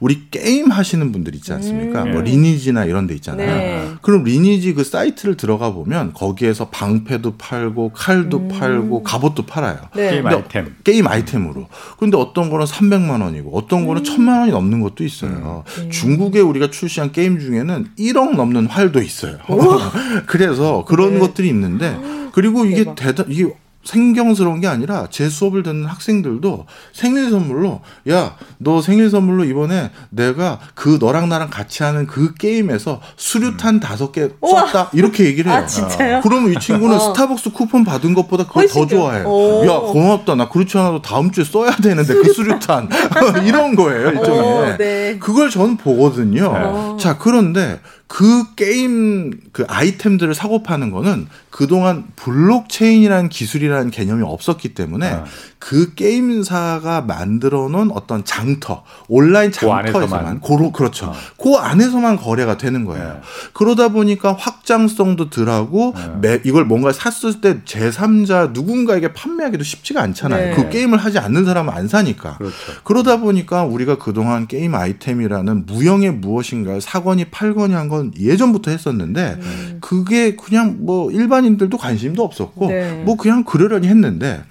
우리 게임 하시는 분들 있지 않습니까? 음. 뭐 리니지나 이런 데 있잖아요. 네. 그럼 리니지 그 사이트를 들어가 보면 거기에서 방패도 팔고 칼도 음. 팔고 갑옷도 팔아요. 네. 게임 아이템. 게임 아이템으로. 그런데 어떤 거는 300만 원이고 어떤 거는 음. 1000만 원이 넘는 것도 있어요. 음. 중국에 우리가 출시한 게임 중에는 1억 넘는 활도 있어요. [laughs] 그래서 그런 네. 것들이 있는데 그리고 이게 대단 이게 생경스러운 게 아니라 제 수업을 듣는 학생들도 생일 선물로 야 너 생일 선물로 이번에 내가 그 너랑 나랑 같이 하는 그 게임에서 수류탄 음. 다섯 개 쐈다 이렇게 얘기를 해요. 아, 진짜요? 그러면 이 친구는 어. 스타벅스 쿠폰 받은 것보다 그걸 더 좋아해요. 오. 야 고맙다 나 그렇지 않아도 다음 주에 써야 되는데 그 수류탄 [laughs] 이런 거예요 일종의. 오, 네. 그걸 저는 보거든요. 네. 자 그런데 그 게임 그 아이템들을 사고 파는 거는 그동안 블록체인이라는 기술이라는 개념이 없었기 때문에 아. 그 게임사가 만들어 놓은 어떤 장터, 온라인 그 장터에서만 그 고로 그렇죠. 어. 그 안에서만 거래가 되는 거예요. 네. 그러다 보니까 확장성도 덜하고 네. 이걸 뭔가 샀을 때 제3자 누군가에게 판매하기도 쉽지가 않잖아요. 네. 그 게임을 하지 않는 사람은 안 사니까. 그렇죠. 그러다 보니까 우리가 그동안 게임 아이템이라는 무형의 무엇인가 사거니 팔거니 한건 예전부터 했었는데 음. 그게 그냥 뭐 일반인들도 관심도 없었고 네. 뭐 그냥 그러려니 했는데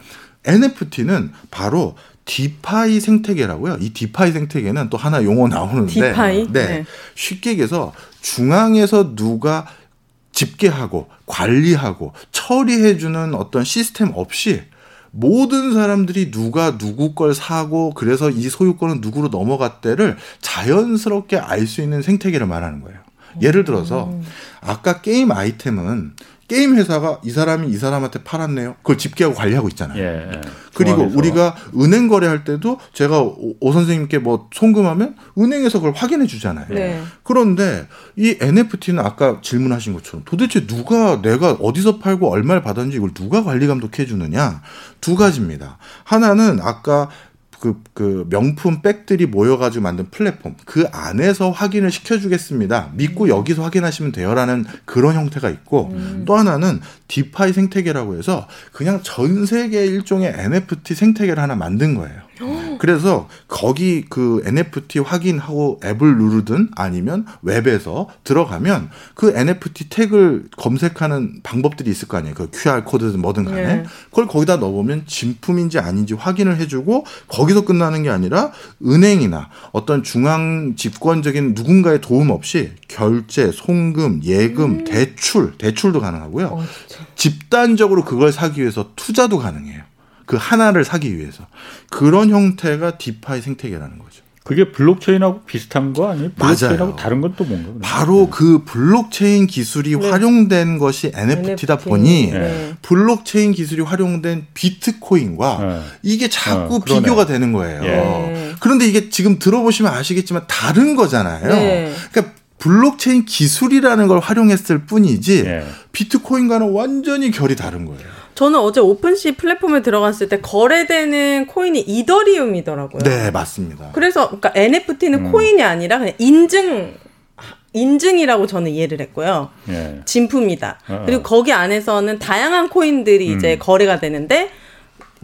NFT는 바로 디파이 생태계라고요. 이 디파이 생태계는 또 하나 용어 나오는데 디파이? 네. 네. 쉽게 얘기해서 중앙에서 누가 집계하고 관리하고 처리해 주는 어떤 시스템 없이 모든 사람들이 누가 누구 걸 사고 그래서 이 소유권은 누구로 넘어갔대를 자연스럽게 알 수 있는 생태계를 말하는 거예요. 예를 들어서 음. 아까 게임 아이템은 게임 회사가 이 사람이 이 사람한테 팔았네요. 그걸 집계하고 관리하고 있잖아요. 예, 예. 그리고 중앙에서. 우리가 은행 거래할 때도 제가 오, 오, 선생님께 뭐 송금하면 은행에서 그걸 확인해 주잖아요. 네. 그런데 이 NFT는 아까 질문하신 것처럼 도대체 누가 내가 어디서 팔고 얼마를 받았는지 이걸 누가 관리 감독해 주느냐 두 가지입니다. 하나는 아까 그, 그 명품 백들이 모여가지고 만든 플랫폼 그 안에서 확인을 시켜주겠습니다. 믿고 음. 여기서 확인하시면 돼요라는 그런 형태가 있고 음. 또 하나는 디파이 생태계라고 해서 그냥 전 세계 일종의 NFT 생태계를 하나 만든 거예요. 그래서 거기 그 NFT 확인하고 앱을 누르든 아니면 웹에서 들어가면 그 NFT 태그를 검색하는 방법들이 있을 거 아니에요. 그 QR 코드든 뭐든 간에 네. 그걸 거기다 넣어보면 진품인지 아닌지 확인을 해주고 거기서 끝나는 게 아니라 은행이나 어떤 중앙 집권적인 누군가의 도움 없이 결제, 송금, 예금, 음. 대출, 대출도 가능하고요. 어, 집단적으로 그걸 사기 위해서 투자도 가능해요. 그 하나를 사기 위해서 그런 형태가 DeFi 생태계라는 거죠. 그게 블록체인하고 비슷한 거 아니에요? 블록체인하고 맞아요. 다른 건 또 뭔가? 요 바로 네. 그 블록체인 기술이 네. 활용된 것이 NFT다 NFT. 보니 네. 블록체인 기술이 활용된 비트코인과 네. 이게 자꾸 어, 비교가 되는 거예요. 예. 그런데 이게 지금 들어보시면 아시겠지만 다른 거잖아요. 네. 그러니까 블록체인 기술이라는 걸 활용했을 뿐이지 예. 비트코인과는 완전히 결이 다른 거예요. 저는 어제 오픈시 플랫폼에 들어갔을 때 거래되는 코인이 이더리움이더라고요. 네, 맞습니다. 그래서 그러니까 NFT는 음. 코인이 아니라 그냥 인증 인증이라고 저는 이해를 했고요. 예. 진품이다. 어. 그리고 거기 안에서는 다양한 코인들이 음. 이제 거래가 되는데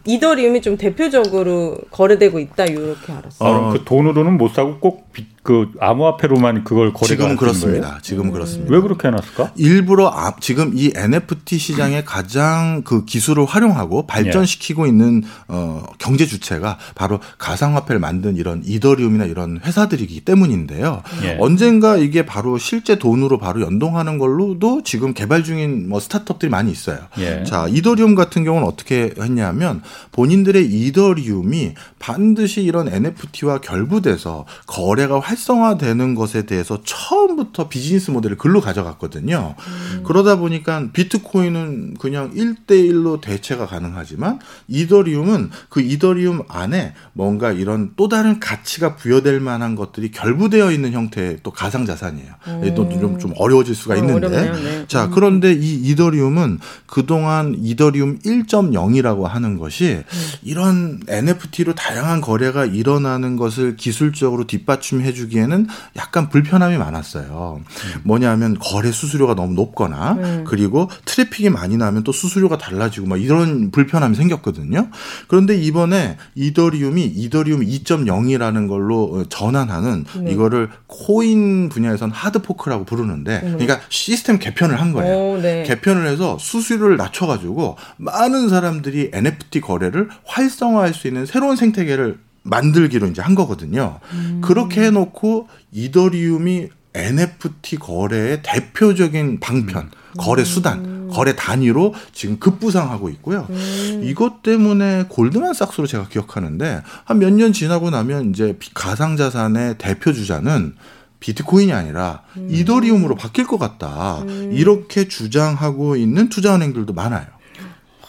이더리움이 좀 대표적으로 거래되고 있다 이렇게 알았어요. 어, 그 돈으로는 못 사고 꼭그 암호화폐로만 그걸 거래가 지금은 그렇습니다. 거예요? 지금은 음. 그렇습니다. 왜 그렇게 해놨을까? 일부러 아, 지금 이 NFT 시장에 가장 그 기술을 활용하고 발전시키고 예. 있는 어, 경제 주체가 바로 가상화폐를 만든 이런 이더리움이나 이런 회사들이기 때문인데요. 예. 언젠가 이게 바로 실제 돈으로 바로 연동하는 걸로도 지금 개발 중인 뭐 스타트업들이 많이 있어요. 예. 자 이더리움 같은 경우는 어떻게 했냐면 본인들의 이더리움이 반드시 이런 NFT와 결부돼서 거래가 활 성화되는 것에 대해서 처음부터 비즈니스 모델을 글로 가져갔거든요. 음. 그러다 보니까 비트코인은 그냥 1대1로 대체가 가능하지만 이더리움은 그 이더리움 안에 뭔가 이런 또 다른 가치가 부여될 만한 것들이 결부되어 있는 형태의 또 가상 자산이에요. 음. 또좀 좀 어려워질 수가 어, 있는데. 네. 자, 음. 그런데 이 이더리움은 그동안 이더리움 1.0이라고 하는 것이 음. 이런 NFT로 다양한 거래가 일어나는 것을 기술적으로 뒷받침해 주 기에는 약간 불편함이 많았어요. 음. 뭐냐면 거래 수수료가 너무 높거나 음. 그리고 트래픽이 많이 나면 또 수수료가 달라지고 막 이런 불편함이 생겼거든요. 그런데 이번에 이더리움이 이더리움 2.0이라는 걸로 전환하는 네. 이거를 코인 분야에선 하드포크라고 부르는데 음. 그러니까 시스템 개편을 한 거예요. 오, 네. 개편을 해서 수수료를 낮춰가지고 많은 사람들이 NFT 거래를 활성화할 수 있는 새로운 생태계를 만들기로 이제 한 거거든요. 음. 그렇게 해놓고 이더리움이 NFT 거래의 대표적인 방편, 음. 거래 수단, 음. 거래 단위로 지금 급부상하고 있고요. 음. 이것 때문에 골드만삭스로 제가 기억하는데 한 몇 년 지나고 나면 이제 가상자산의 대표 주자는 비트코인이 아니라 음. 이더리움으로 바뀔 것 같다. 음. 이렇게 주장하고 있는 투자은행들도 많아요.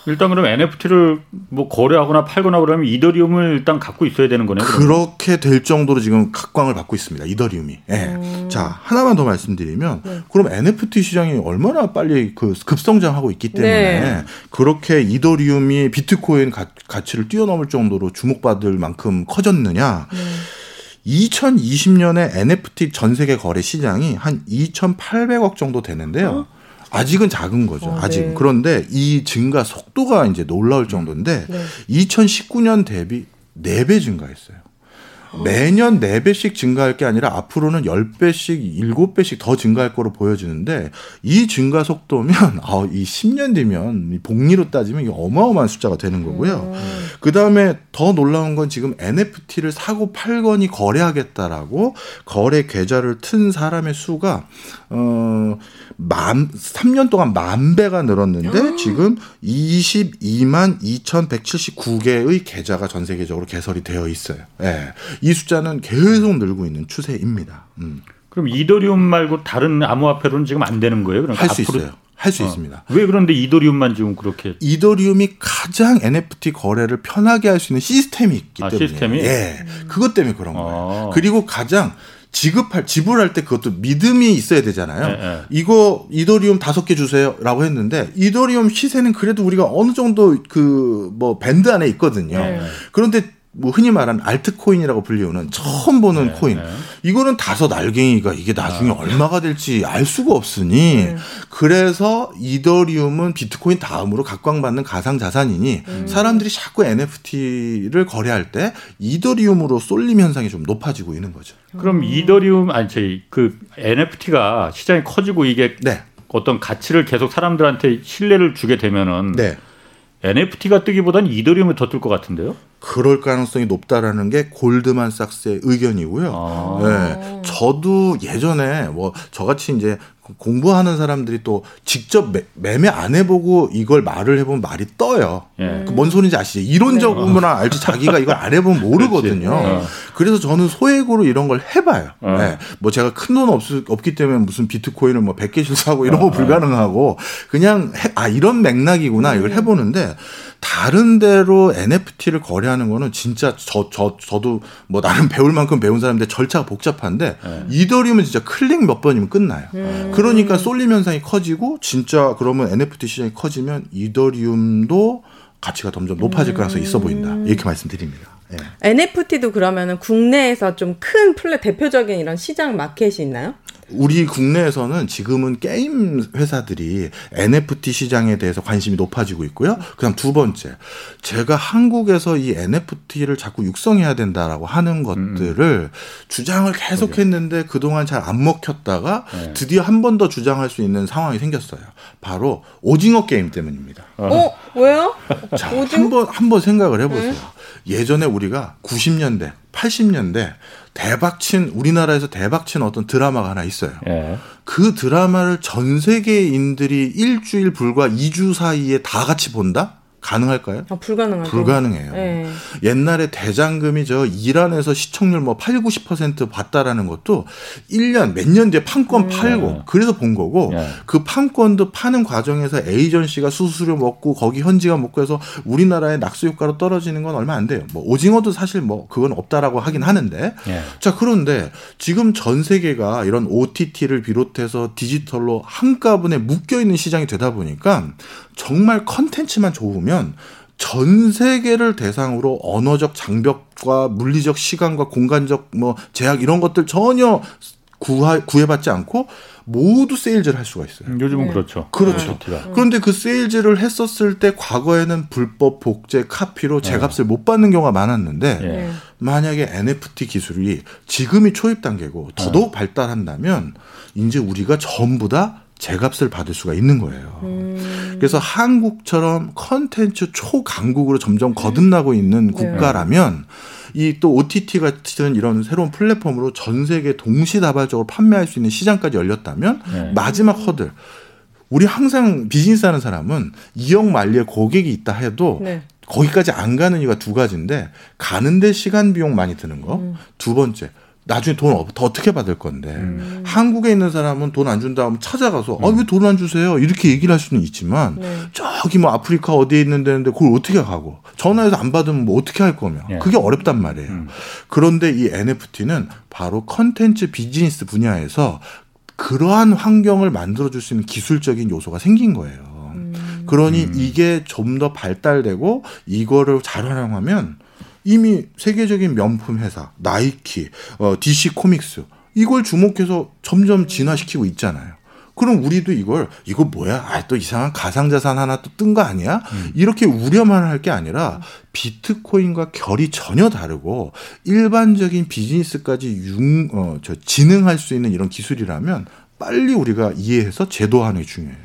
일단 그럼 NFT를 뭐 거래하거나 팔거나 그러면 이더리움을 일단 갖고 있어야 되는 거네요. 그러면? 그렇게 될 정도로 지금 각광을 받고 있습니다. 이더리움이. 예. 네. 자 하나만 더 말씀드리면 네. 그럼 NFT 시장이 얼마나 빨리 그 급성장하고 있기 때문에 네. 그렇게 이더리움이 비트코인 가, 가치를 뛰어넘을 정도로 주목받을 만큼 커졌느냐? 2020년에 NFT 전 세계 거래 시장이 한 2,800억 정도 되는데요. 어? 아직은 작은 거죠. 어, 아직. 네. 그런데 이 증가 속도가 이제 놀라울 정도인데 네. 2019년 대비 4배 증가했어요. 매년 4배씩 증가할 게 아니라 앞으로는 10배씩, 7배씩 더 증가할 거로 보여지는데 이 증가 속도면 [laughs] 아, 이 10년 뒤면 복리로 따지면 이게 어마어마한 숫자가 되는 거고요. 음. 그다음에 더 놀라운 건 지금 NFT를 사고 팔거니 거래하겠다라고 거래 계좌를 튼 사람의 수가 어 만, 3년 동안 만 배가 늘었는데 음. 지금 22만 2,179개의 계좌가 전 세계적으로 개설이 되어 있어요. 예. 네. 이 숫자는 계속 늘고 있는 추세입니다. 음. 그럼 이더리움 말고 다른 암호화폐로는 지금 안 되는 거예요? 그러니까 할수 있어요. 할수 어. 있습니다. 왜 그런데 이더리움만 지금 그렇게? 이더리움이 가장 NFT 거래를 편하게 할 수 있는 시스템이 있기 아, 때문에. 시스템이? 예. 그것 때문에 그런 거예요. 아. 그리고 가장 지급할 지불할 때 그것도 믿음이 있어야 되잖아요. 네, 네. 이거 이더리움 다섯 개 주세요라고 했는데 이더리움 시세는 그래도 우리가 어느 정도 그 뭐 밴드 안에 있거든요. 네. 그런데 뭐 흔히 말하는 알트코인이라고 불리우는 처음 보는 네, 코인. 네. 이거는 다섯 알갱이가 이게 나중에 아. 얼마가 될지 알 수가 없으니 네. 그래서 이더리움은 비트코인 다음으로 각광받는 가상 자산이니 음. 사람들이 자꾸 NFT를 거래할 때 이더리움으로 쏠림 현상이 좀 높아지고 있는 거죠. 그럼 음. 이더리움 아니 저희 그 NFT가 시장이 커지고 이게 네. 어떤 가치를 계속 사람들한테 신뢰를 주게 되면은 네. NFT가 뜨기보다는 이더리움이 더 뜰 것 같은데요? 그럴 가능성이 높다라는 게 골드만삭스의 의견이고요. 아. 네, 저도 예전에 뭐 저같이 이제 공부하는 사람들이 또 직접 매, 매안 해보고 이걸 말을 해보면 말이 떠요. 예. 그 뭔 소리인지 아시죠? 이론적으로나 네. 알지 자기가 이걸 안 해보면 [laughs] 모르거든요. 어. 그래서 저는 소액으로 이런 걸 해봐요. 어. 네. 뭐 제가 큰 돈 없기 때문에 무슨 비트코인을 뭐 100개씩 사고 이런 거 어. 불가능하고 그냥 해, 아 이런 맥락이구나 이걸 음. 해보는데 다른 데로 NFT를 거래하는 거는 진짜 저, 저, 저도 뭐 나름 배울 만큼 배운 사람인데 절차가 복잡한데 네. 이더리움은 진짜 클릭 몇 번이면 끝나요. 음. 그러니까 쏠림 현상이 커지고 진짜 그러면 NFT 시장이 커지면 이더리움도 가치가 점점 높아질 가능성이 있어 보인다. 이렇게 말씀드립니다. 예. NFT도 그러면은 국내에서 좀 큰 플랫 대표적인 이런 시장 마켓이 있나요? 우리 국내에서는 지금은 게임 회사들이 NFT 시장에 대해서 관심이 높아지고 있고요. 그다음 두 번째, 제가 한국에서 이 NFT를 자꾸 육성해야 된다라고 하는 것들을 음. 주장을 계속했는데 그동안 잘 안 먹혔다가 네. 드디어 한 번 더 주장할 수 있는 상황이 생겼어요. 바로 오징어 게임 때문입니다. 어, 왜요? 자, 한번 한번 생각을 해보세요. 네. 예전에 우리가 90년대, 80년대 대박친 우리나라에서 대박친 어떤 드라마가 하나 있어요. 예. 그 드라마를 전 세계인들이 일주일 불과 2주 사이에 다 같이 본다? 가능할까요? 아, 불가능하죠. 불가능해요. 네. 옛날에 대장금이 저 이란에서 시청률 뭐 8, 90% 봤다라는 것도 1년 몇 년 뒤에 판권 음. 팔고 그래서 본 거고 네. 그 판권도 파는 과정에서 에이전시가 수수료 먹고 거기 현지가 먹고 해서 우리나라의 낙수 효과로 떨어지는 건 얼마 안 돼요. 뭐 오징어도 사실 뭐 그건 없다라고 하긴 하는데 네. 자 그런데 지금 전 세계가 이런 OTT를 비롯해서 디지털로 한가분에 묶여 있는 시장이 되다 보니까 정말 컨텐츠만 좋으면 전 세계를 대상으로 언어적 장벽과 물리적 시간과 공간적 뭐 제약 이런 것들 전혀 구하, 구해받지 않고 모두 세일즈를 할 수가 있어요. 요즘은 네. 그렇죠. 그렇죠. 네. 그런데 그 세일즈를 했었을 때 과거에는 불법 복제 카피로 네. 제값을 네. 못 받는 경우가 많았는데 네. 만약에 NFT 기술이 지금이 초입 단계고 더더욱 발달한다면 이제 우리가 전부 다 제 값을 받을 수가 있는 거예요. 음. 그래서 한국처럼 컨텐츠 초강국으로 점점 거듭나고 있는 네. 국가라면 이 또 OTT 같은 이런 새로운 플랫폼으로 전 세계 동시다발적으로 판매할 수 있는 시장까지 열렸다면 네. 마지막 허들 우리 항상 비즈니스 하는 사람은 2억 만리의 고객이 있다 해도 네. 거기까지 안 가는 이유가 두 가지인데 가는데 시간 비용 많이 드는 거. 음. 두 번째 나중에 돈 더 어떻게 받을 건데 음. 한국에 있는 사람은 돈 안 준다 하면 찾아가서 음. 아왜 돈 안 주세요 이렇게 얘기를 할 수는 있지만 네. 저기 뭐 아프리카 어디에 있는 데는데 그걸 어떻게 가고 전화해서 안 받으면 뭐 어떻게 할 거며 예. 그게 어렵단 말이에요 음. 그런데 이 NFT는 바로 컨텐츠 비즈니스 분야에서 그러한 환경을 만들어 줄 수 있는 기술적인 요소가 생긴 거예요 음. 그러니 음. 이게 좀 더 발달되고 이거를 잘 활용하면 이미 세계적인 명품 회사 나이키, 어, DC 코믹스 이걸 주목해서 점점 진화시키고 있잖아요. 그럼 우리도 이걸 이거 뭐야? 아, 또 이상한 가상자산 하나 또 뜬 거 아니야? 음. 이렇게 우려만 할 게 아니라 비트코인과 결이 전혀 다르고 일반적인 비즈니스까지 융, 어, 저 진흥할 수 있는 이런 기술이라면 빨리 우리가 이해해서 제도화하는 게 중요해요.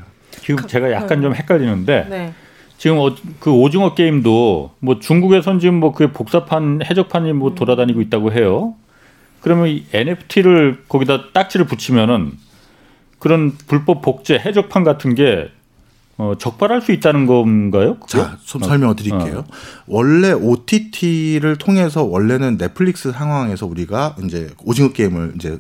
지금 제가 약간 좀 헷갈리는데 네. 지금 어, 그 오징어 게임도 뭐 중국에선 지금 뭐그 복사판 해적판이 뭐 돌아다니고 있다고 해요. 그러면 이 NFT를 거기다 딱지를 붙이면은 그런 불법 복제 해적판 같은 게 어, 적발할 수 있다는 건가요? 그게? 자, 좀 설명을 드릴게요. 어. 원래 OTT를 통해서 원래는 넷플릭스 상황에서 우리가 이제 오징어 게임을 이제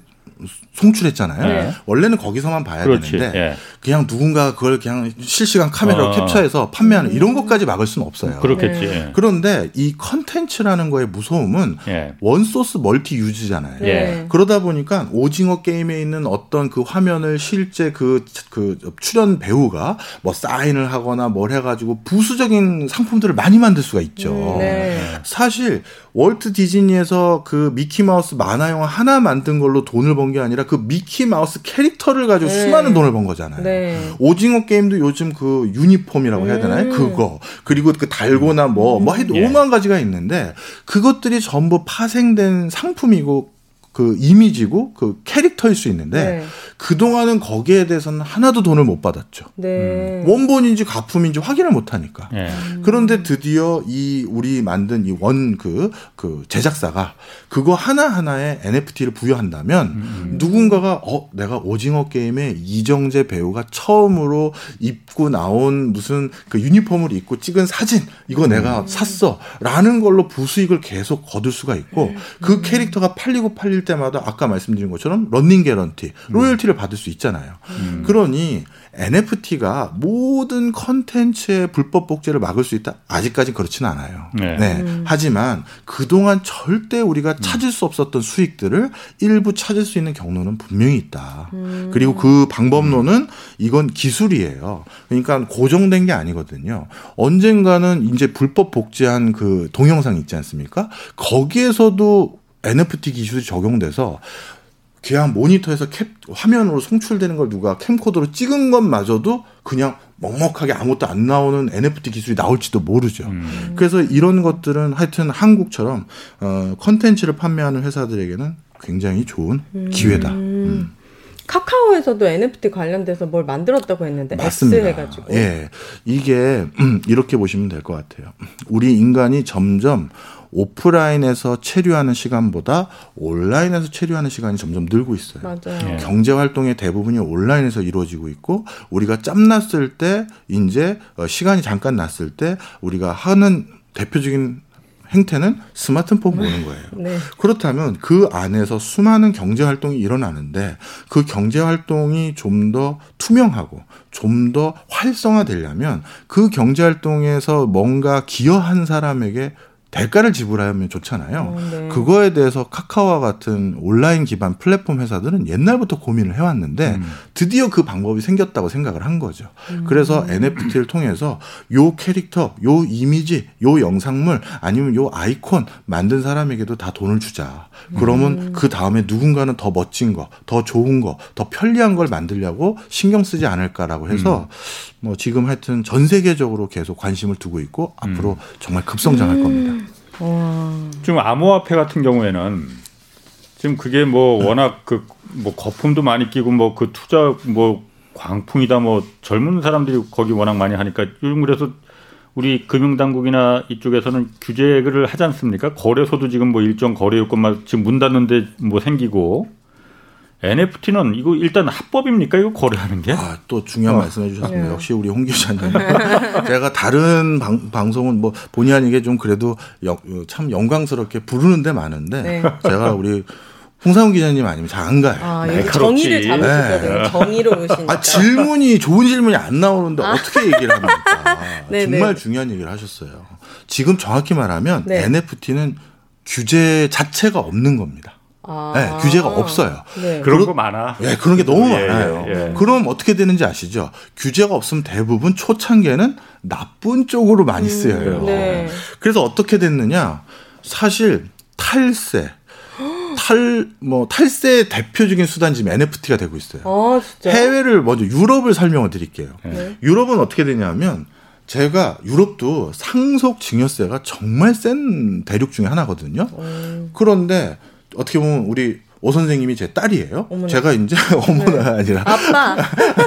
송출했잖아요. 네. 원래는 거기서만 봐야 그렇지. 되는데 네. 그냥 누군가 그걸 그냥 실시간 카메라로 어. 캡처해서 판매하는 이런 것까지 막을 수는 없어요. 그렇겠지. 네. 그런데 이 컨텐츠라는 거의 무서움은 예. one source multi use잖아요. 예. 그러다 보니까 오징어 게임에 있는 어떤 그 화면을 실제 그, 그 출연 배우가 뭐 사인을 하거나 뭘 해가지고 부수적인 상품들을 많이 만들 수가 있죠. 음, 네. 사실 월트 디즈니에서 그 미키마우스 만화 영화 하나 만든 걸로 돈을 번게 아니라 그 미키 마우스 캐릭터를 가지고 네. 수많은 돈을 번 거잖아요. 네. 오징어 게임도 요즘 그 유니폼이라고 해야 되나요? 음. 그거. 그리고 그 달고나 뭐, 뭐 해도 예. 오만 가지가 있는데 그것들이 전부 파생된 상품이고 그 이미지고 그 캐릭터일 수 있는데 네. 그 동안은 거기에 대해서는 하나도 돈을 못 받았죠. 네. 음. 원본인지 가품인지 확인을 못 하니까. 네. 그런데 드디어 이 우리 만든 이 원 그그 제작사가 그거 하나 하나에 NFT를 부여한다면 음. 누군가가 어 내가 오징어 게임에 이정재 배우가 처음으로 입고 나온 무슨 그 유니폼을 입고 찍은 사진 이거 내가 음. 샀어라는 걸로 부수익을 계속 거둘 수가 있고 그 음. 캐릭터가 팔리고 팔릴 때마다 아까 말씀드린 것처럼 런닝 개런티, 로열티를 받을 수 있잖아요. 음. 그러니 NFT가 모든 컨텐츠의 불법 복제를 막을 수 있다? 아직까지 그렇지는 않아요. 네. 네. 음. 하지만 그동안 절대 우리가 음. 찾을 수 없었던 수익들을 일부 찾을 수 있는 경로는 분명히 있다. 음. 그리고 그 방법론은 이건 기술이에요. 그러니까 고정된 게 아니거든요. 언젠가는 이제 불법 복제한 그 동영상 있지 않습니까? 거기에서도 NFT 기술이 적용돼서 그냥 모니터에서 캡 화면으로 송출되는 걸 누가 캠코더로 찍은 것마저도 그냥 먹먹하게 아무것도 안 나오는 NFT 기술이 나올지도 모르죠. 음. 그래서 이런 것들은 하여튼 한국처럼 어 컨텐츠를 판매하는 회사들에게는 굉장히 좋은 음. 기회다. 음. 카카오에서도 NFT 관련돼서 뭘 만들었다고 했는데 맞습니다. S 해가지고. 예, 이게 [clears throat] 이렇게 보시면 될 것 같아요. 우리 인간이 점점 오프라인에서 체류하는 시간보다 온라인에서 체류하는 시간이 점점 늘고 있어요. 맞아요. 네. 경제 활동의 대부분이 온라인에서 이루어지고 있고 우리가 짬 났을 때 이제 어, 시간이 잠깐 났을 때 우리가 하는 대표적인 행태는 스마트폰 보는 거예요. 네. 그렇다면 그 안에서 수많은 경제 활동이 일어나는데 그 경제 활동이 좀 더 투명하고 좀 더 활성화되려면 그 경제 활동에서 뭔가 기여한 사람에게 대가를 지불하면 좋잖아요. 어, 네. 그거에 대해서 카카오와 같은 온라인 기반 플랫폼 회사들은 옛날부터 고민을 해왔는데 음. 드디어 그 방법이 생겼다고 생각을 한 거죠. 음. 그래서 NFT를 통해서 요 캐릭터, 요 이미지, 요 영상물 아니면 요 아이콘 만든 사람에게도 다 돈을 주자. 그러면 음. 그 다음에 누군가는 더 멋진 거, 더 좋은 거, 더 편리한 걸 만들려고 신경 쓰지 않을까라고 해서 음. 뭐 지금 하여튼 전 세계적으로 계속 관심을 두고 있고 앞으로 음. 정말 급성장할 겁니다. 음. 지금 암호화폐 같은 경우에는 지금 그게 뭐 워낙 그 뭐 거품도 많이 끼고 뭐 그 투자 뭐 광풍이다 뭐 젊은 사람들이 거기 워낙 많이 하니까 요즘 그래서 우리 금융당국이나 이쪽에서는 규제를 하지 않습니까? 거래소도 지금 뭐 일정 거래 요건만 지금 문 닫는데 뭐 생기고 NFT는 이거 일단 합법입니까? 이거 거래하는 게? 아, 또 중요한 어. 말씀해 주셨습니다. 네. 역시 우리 홍 기자님. [laughs] [laughs] 제가 다른 방, 방송은 뭐 본의 아니게 좀 그래도 여, 참 영광스럽게 부르는 데 많은데 네. 제가 우리 홍상훈 기자님 아니면 잘 안 가요. 아, 네, 정의를 잡으셔야 돼요. 네. 정의로 오시니까. 아, 질문이 좋은 질문이 안 나오는데 아. 어떻게 얘기를 합니까? [laughs] 네, 정말 네. 중요한 얘기를 하셨어요. 지금 정확히 말하면 NFT는 규제 자체가 없는 겁니다. 아. 네, 규제가 없어요. 네. 그런 거 많아. 네, 그런 게 너무 예, 많아요. 예, 예. 그럼 어떻게 되는지 아시죠? 규제가 없으면 대부분 초창기에는 나쁜 쪽으로 많이 음, 쓰여요. 음, 네. 그래서 어떻게 됐느냐? 사실 탈세, 탈, 뭐, 탈세의 대표적인 수단 지금 NFT가 되고 있어요. 아, 해외를 먼저 유럽을 설명을 드릴게요. 네. 유럽은 어떻게 되냐면, 제가 유럽도 상속 증여세가 정말 센 대륙 중에 하나거든요. 음. 그런데 어떻게 보면 우리 오 선생님이 제 딸이에요. 어머나. 제가 이제 [laughs] 어머나 네. 아니라 아빠.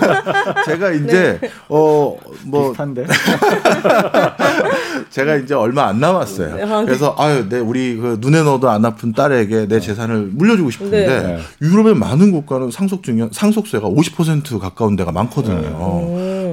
[laughs] 제가 이제 네. 어뭐 비슷한데. [laughs] 제가 이제 얼마 안 남았어요. 네. 아, 네. 그래서 아유, 내 우리 그 눈에 넣어도 안 아픈 딸에게 내 재산을 물려주고 싶은데 네. 유럽의 많은 국가는 상속 증여 상속세가 50% 가까운 데가 많거든요.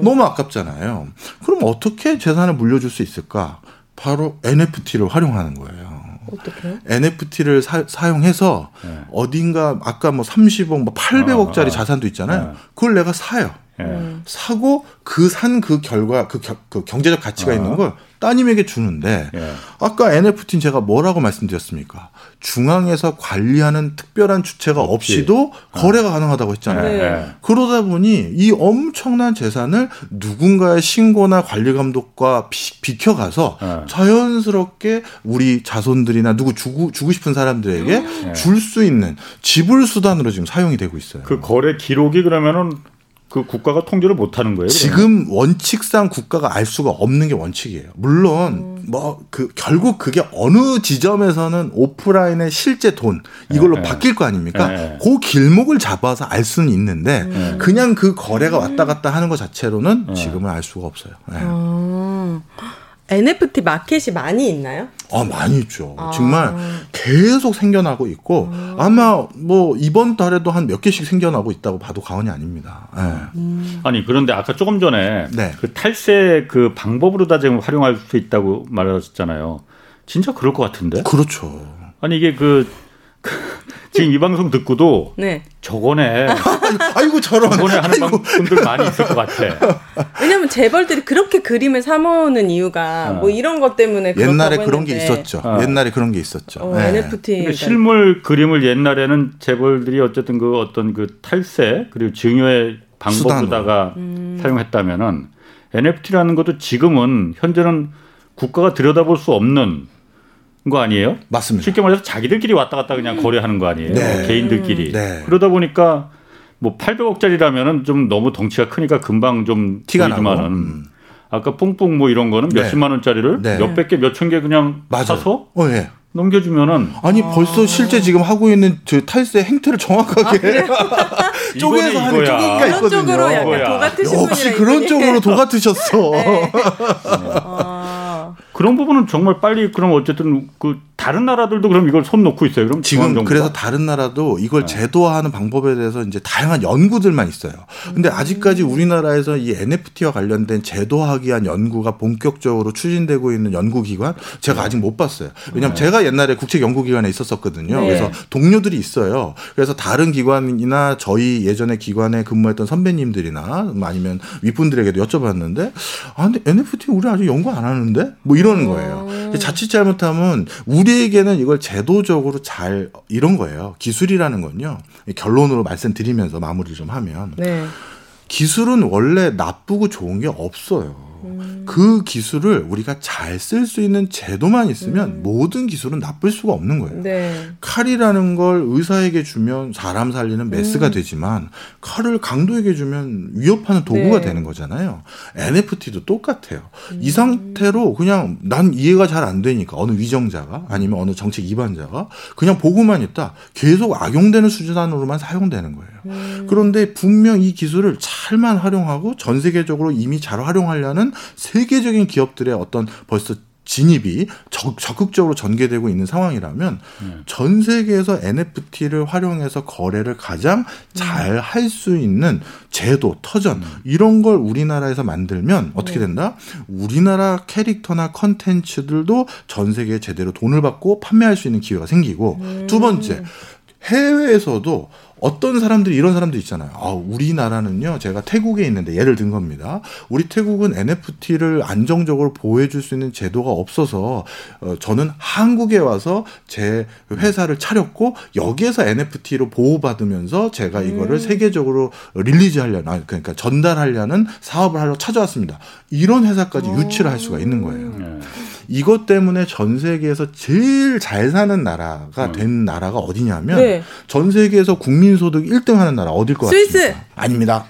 너무 아깝잖아요. 그럼 어떻게 재산을 물려줄 수 있을까? 바로 NFT를 활용하는 거예요. 어떻게? NFT를 사, 용해서 네. 어딘가 아까 뭐 30억, 뭐 800억짜리 아, 아, 아. 자산도 있잖아요. 네. 그걸 내가 사요. 네. 사고 그 산그 그 결과 그, 겨, 그 경제적 가치가 아. 있는 걸 따님에게 주는데 예. 아까 NFT는 제가 뭐라고 말씀드렸습니까? 중앙에서 관리하는 특별한 주체가 없이도 어. 거래가 가능하다고 했잖아요. 네. 그러다 보니 이 엄청난 재산을 누군가의 신고나 관리 감독과 비, 켜가서 네. 자연스럽게 우리 자손들이나 누구 주고 주고 싶은 사람들에게 네. 줄수 있는 지불 수단으로 지금 사용이 되고 있어요. 그 거래 기록이 그러면은 그 국가가 통제를 못 하는 거예요? 지금 원칙상 국가가 알 수가 없는 게 원칙이에요. 물론 음. 뭐그 결국 그게 어느 지점에서는 오프라인의 실제 돈 이걸로 네, 바뀔 거 아닙니까? 네. 그 길목을 잡아서 알 수는 있는데 음. 그냥 그 거래가 왔다 갔다 하는 것 자체로는 네. 지금은 알 수가 없어요. 네. 음. NFT 마켓이 많이 있나요? 아, 많이 있죠. 아. 정말 계속 생겨나고 있고 아. 아마 뭐 이번 달에도 한 몇 개씩 생겨나고 있다고 봐도 과언이 아닙니다. 네. 음. 아니 그런데 아까 조금 전에 네. 그 탈세 그 방법으로 다 지금 활용할 수 있다고 말하셨잖아요. 진짜 그럴 것 같은데? 그렇죠. 아니 이게 그, 그 [laughs] 지금 이 방송 듣고도 네. 저거네. 아이고 저런. 저거네 하는 아이고. 분들 많이 있을 것 같아. 왜냐면 재벌들이 그렇게 그림을 사모으는 이유가 어. 뭐 이런 것 때문에 옛날에 그런 게 있었죠. 어. 옛날에 그런 게 있었죠. 어, 네. NFT 실물 그림을 옛날에는 재벌들이 어쨌든 그 어떤 그 탈세 그리고 증여의 방법으로다가 음. 사용했다면은 NFT라는 것도 지금은 현재는 국가가 들여다볼 수 없는 거 아니에요? 맞습니다. 쉽게 말해서 자기들끼리 왔다 갔다 그냥 거래하는 거 아니에요? 네. 개인들끼리. 네. 그러다 보니까 뭐 800억짜리라면은 좀 너무 덩치가 크니까 금방 좀 티가 나지만은 음. 아까 뿡뿡 뭐 이런 거는 네. 몇십만 원짜리를 네. 몇백 개, 몇천 개 그냥 맞아요. 사서 어, 예. 넘겨주면은 아니 아. 벌써 실제 지금 하고 있는 저 탈세 행태를 정확하게 아, [laughs] 쪼개서 하는 쪼개기가 있거든요. 쪽으로 약간 도 같으신 역시 그런 쪽으로 도 같으셨어. 네. 아. [laughs] 그런 부분은 정말 빨리 그럼 어쨌든 그 다른 나라들도 그럼 이걸 손 놓고 있어요. 그럼 지금 그래서 다른 나라도 이걸 네. 제도화하는 방법에 대해서 이제 다양한 연구들만 있어요. 근데 음. 아직까지 우리나라에서 이 NFT와 관련된 제도화하기 위한 연구가 본격적으로 추진되고 있는 연구기관 제가 네. 아직 못 봤어요. 왜냐하면 네. 제가 옛날에 국책 연구기관에 있었었거든요. 네. 그래서 동료들이 있어요. 그래서 다른 기관이나 저희 예전에 기관에 근무했던 선배님들이나 아니면 윗분들에게도 여쭤봤는데 아 근데 NFT 우리 아직 연구 안 하는데 뭐 이 러는 거예요. 음. 자칫 잘못하면 우리 우리에게는 이걸 제도적으로 잘 이런 거예요. 기술이라는 건요. 결론으로 말씀드리면서 마무리를 좀 하면 네. 기술은 원래 나쁘고 좋은 게 없어요. 음. 그 기술을 우리가 잘 쓸 수 있는 제도만 있으면 음. 모든 기술은 나쁠 수가 없는 거예요. 네. 칼이라는 걸 의사에게 주면 사람 살리는 메스가 음. 되지만 칼을 강도에게 주면 위협하는 도구가 네. 되는 거잖아요. NFT도 똑같아요. 이 음. 상태로 그냥 난 이해가 잘 안 되니까 어느 위정자가 아니면 어느 정책 위반자가 그냥 보고만 있다 계속 악용되는 수준으로만 사용되는 거예요. 음. 그런데 분명 이 기술을 잘만 활용하고 전 세계적으로 이미 잘 활용하려는 세계적인 기업들의 어떤 벌써 진입이 적, 극적으로 전개되고 있는 상황이라면 음. 전 세계에서 NFT를 활용해서 거래를 가장 잘 할 수 있는 제도, 터전 음. 이런 걸 우리나라에서 만들면 어떻게 네. 된다? 우리나라 캐릭터나 컨텐츠들도 전 세계에 제대로 돈을 받고 판매할 수 있는 기회가 생기고 음. 두 번째 해외에서도 어떤 사람들이 이런 사람들 있잖아요. 아, 우리나라는요, 제가 태국에 있는데 예를 든 겁니다. 우리 태국은 NFT를 안정적으로 보호해 줄 수 있는 제도가 없어서 어, 저는 한국에 와서 제 회사를 차렸고 여기에서 NFT로 보호받으면서 제가 이거를 음. 세계적으로 릴리즈하려는, 아, 그러니까 전달하려는 사업을 하러 찾아왔습니다. 이런 회사까지 유치를 할 수가 있는 거예요. 음. 이것 때문에 전 세계에서 제일 잘 사는 나라가 음. 된 나라가 어디냐면 네. 전 세계에서 국민 소득 1등 하는 나라 어딜 것 스위스. 같습니까? 아닙니다.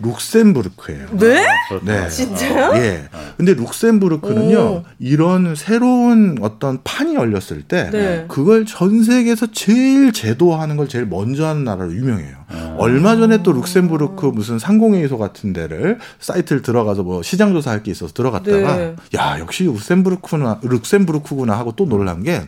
룩셈부르크예요. 네? 아, 네. 진짜요? 예. 근데 룩셈부르크는요, 오. 이런 새로운 어떤 판이 열렸을 때, 네. 그걸 전 세계에서 제일 제도화하는 걸 제일 먼저 하는 나라로 유명해요. 아. 얼마 전에 또 룩셈부르크 무슨 상공회의소 같은 데를 사이트를 들어가서 뭐 시장 조사할 게 있어서 들어갔다가, 네. 야, 역시 룩셈부르크구나, 룩셈부르크구나 하고 또 놀란 게,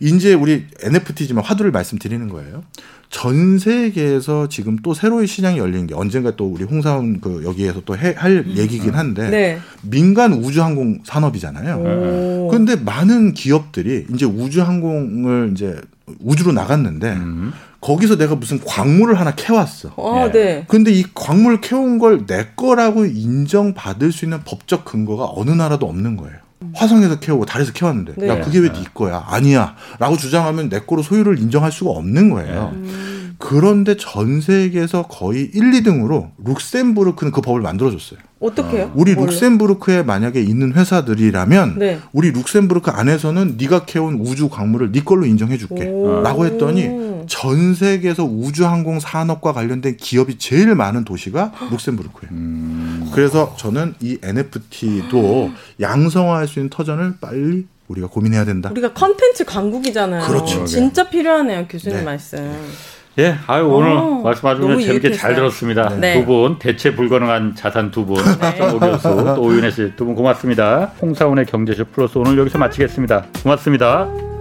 이제 우리 NFT지만 화두를 말씀드리는 거예요. 전 세계에서 지금 또 새로운 시장이 열린 게 언젠가 또 우리 홍사원 그 여기에서 또할 음. 얘기긴 한데 네. 민간 우주항공 산업이잖아요. 그런데 많은 기업들이 이제 우주항공을 이제 우주로 나갔는데 음. 거기서 내가 무슨 광물을 하나 캐왔어. 어, 네. 근데 이 광물 캐온 걸 내 거라고 인정받을 수 있는 법적 근거가 어느 나라도 없는 거예요. 화성에서 캐오고 달에서 캐왔는데 네. 야 그게 왜네 거야 아니야라고 주장하면 내 거로 소유를 인정할 수가 없는 거예요. 음. 그런데 전 세계에서 거의 1, 2등으로 룩셈부르크는 그 법을 만들어줬어요. 어떻게요? 우리 뭘로? 룩셈부르크에 만약에 있는 회사들이라면 네. 우리 룩셈부르크 안에서는 네가 캐온 우주 광물을 네 걸로 인정해줄게라고 했더니 전 세계에서 우주항공 산업과 관련된 기업이 제일 많은 도시가 룩셈부르크예요. 음. 그래서 저는 이 NFT도 양성화할 수 있는 터전을 빨리 우리가 고민해야 된다. 우리가 컨텐츠 강국이잖아요. 그렇죠. 진짜 필요하네요, 교수님 네. 말씀. 예, 아유 오늘 어, 말씀 아주 재밌게 유익했어요. 잘 들었습니다. 네. 두분 대체 불가능한 자산 두 분, 네. 오 [laughs] 교수 또 오윤혜 씨 두 분 고맙습니다. 홍사원의 경제쇼 플러스 오늘 여기서 마치겠습니다. 고맙습니다.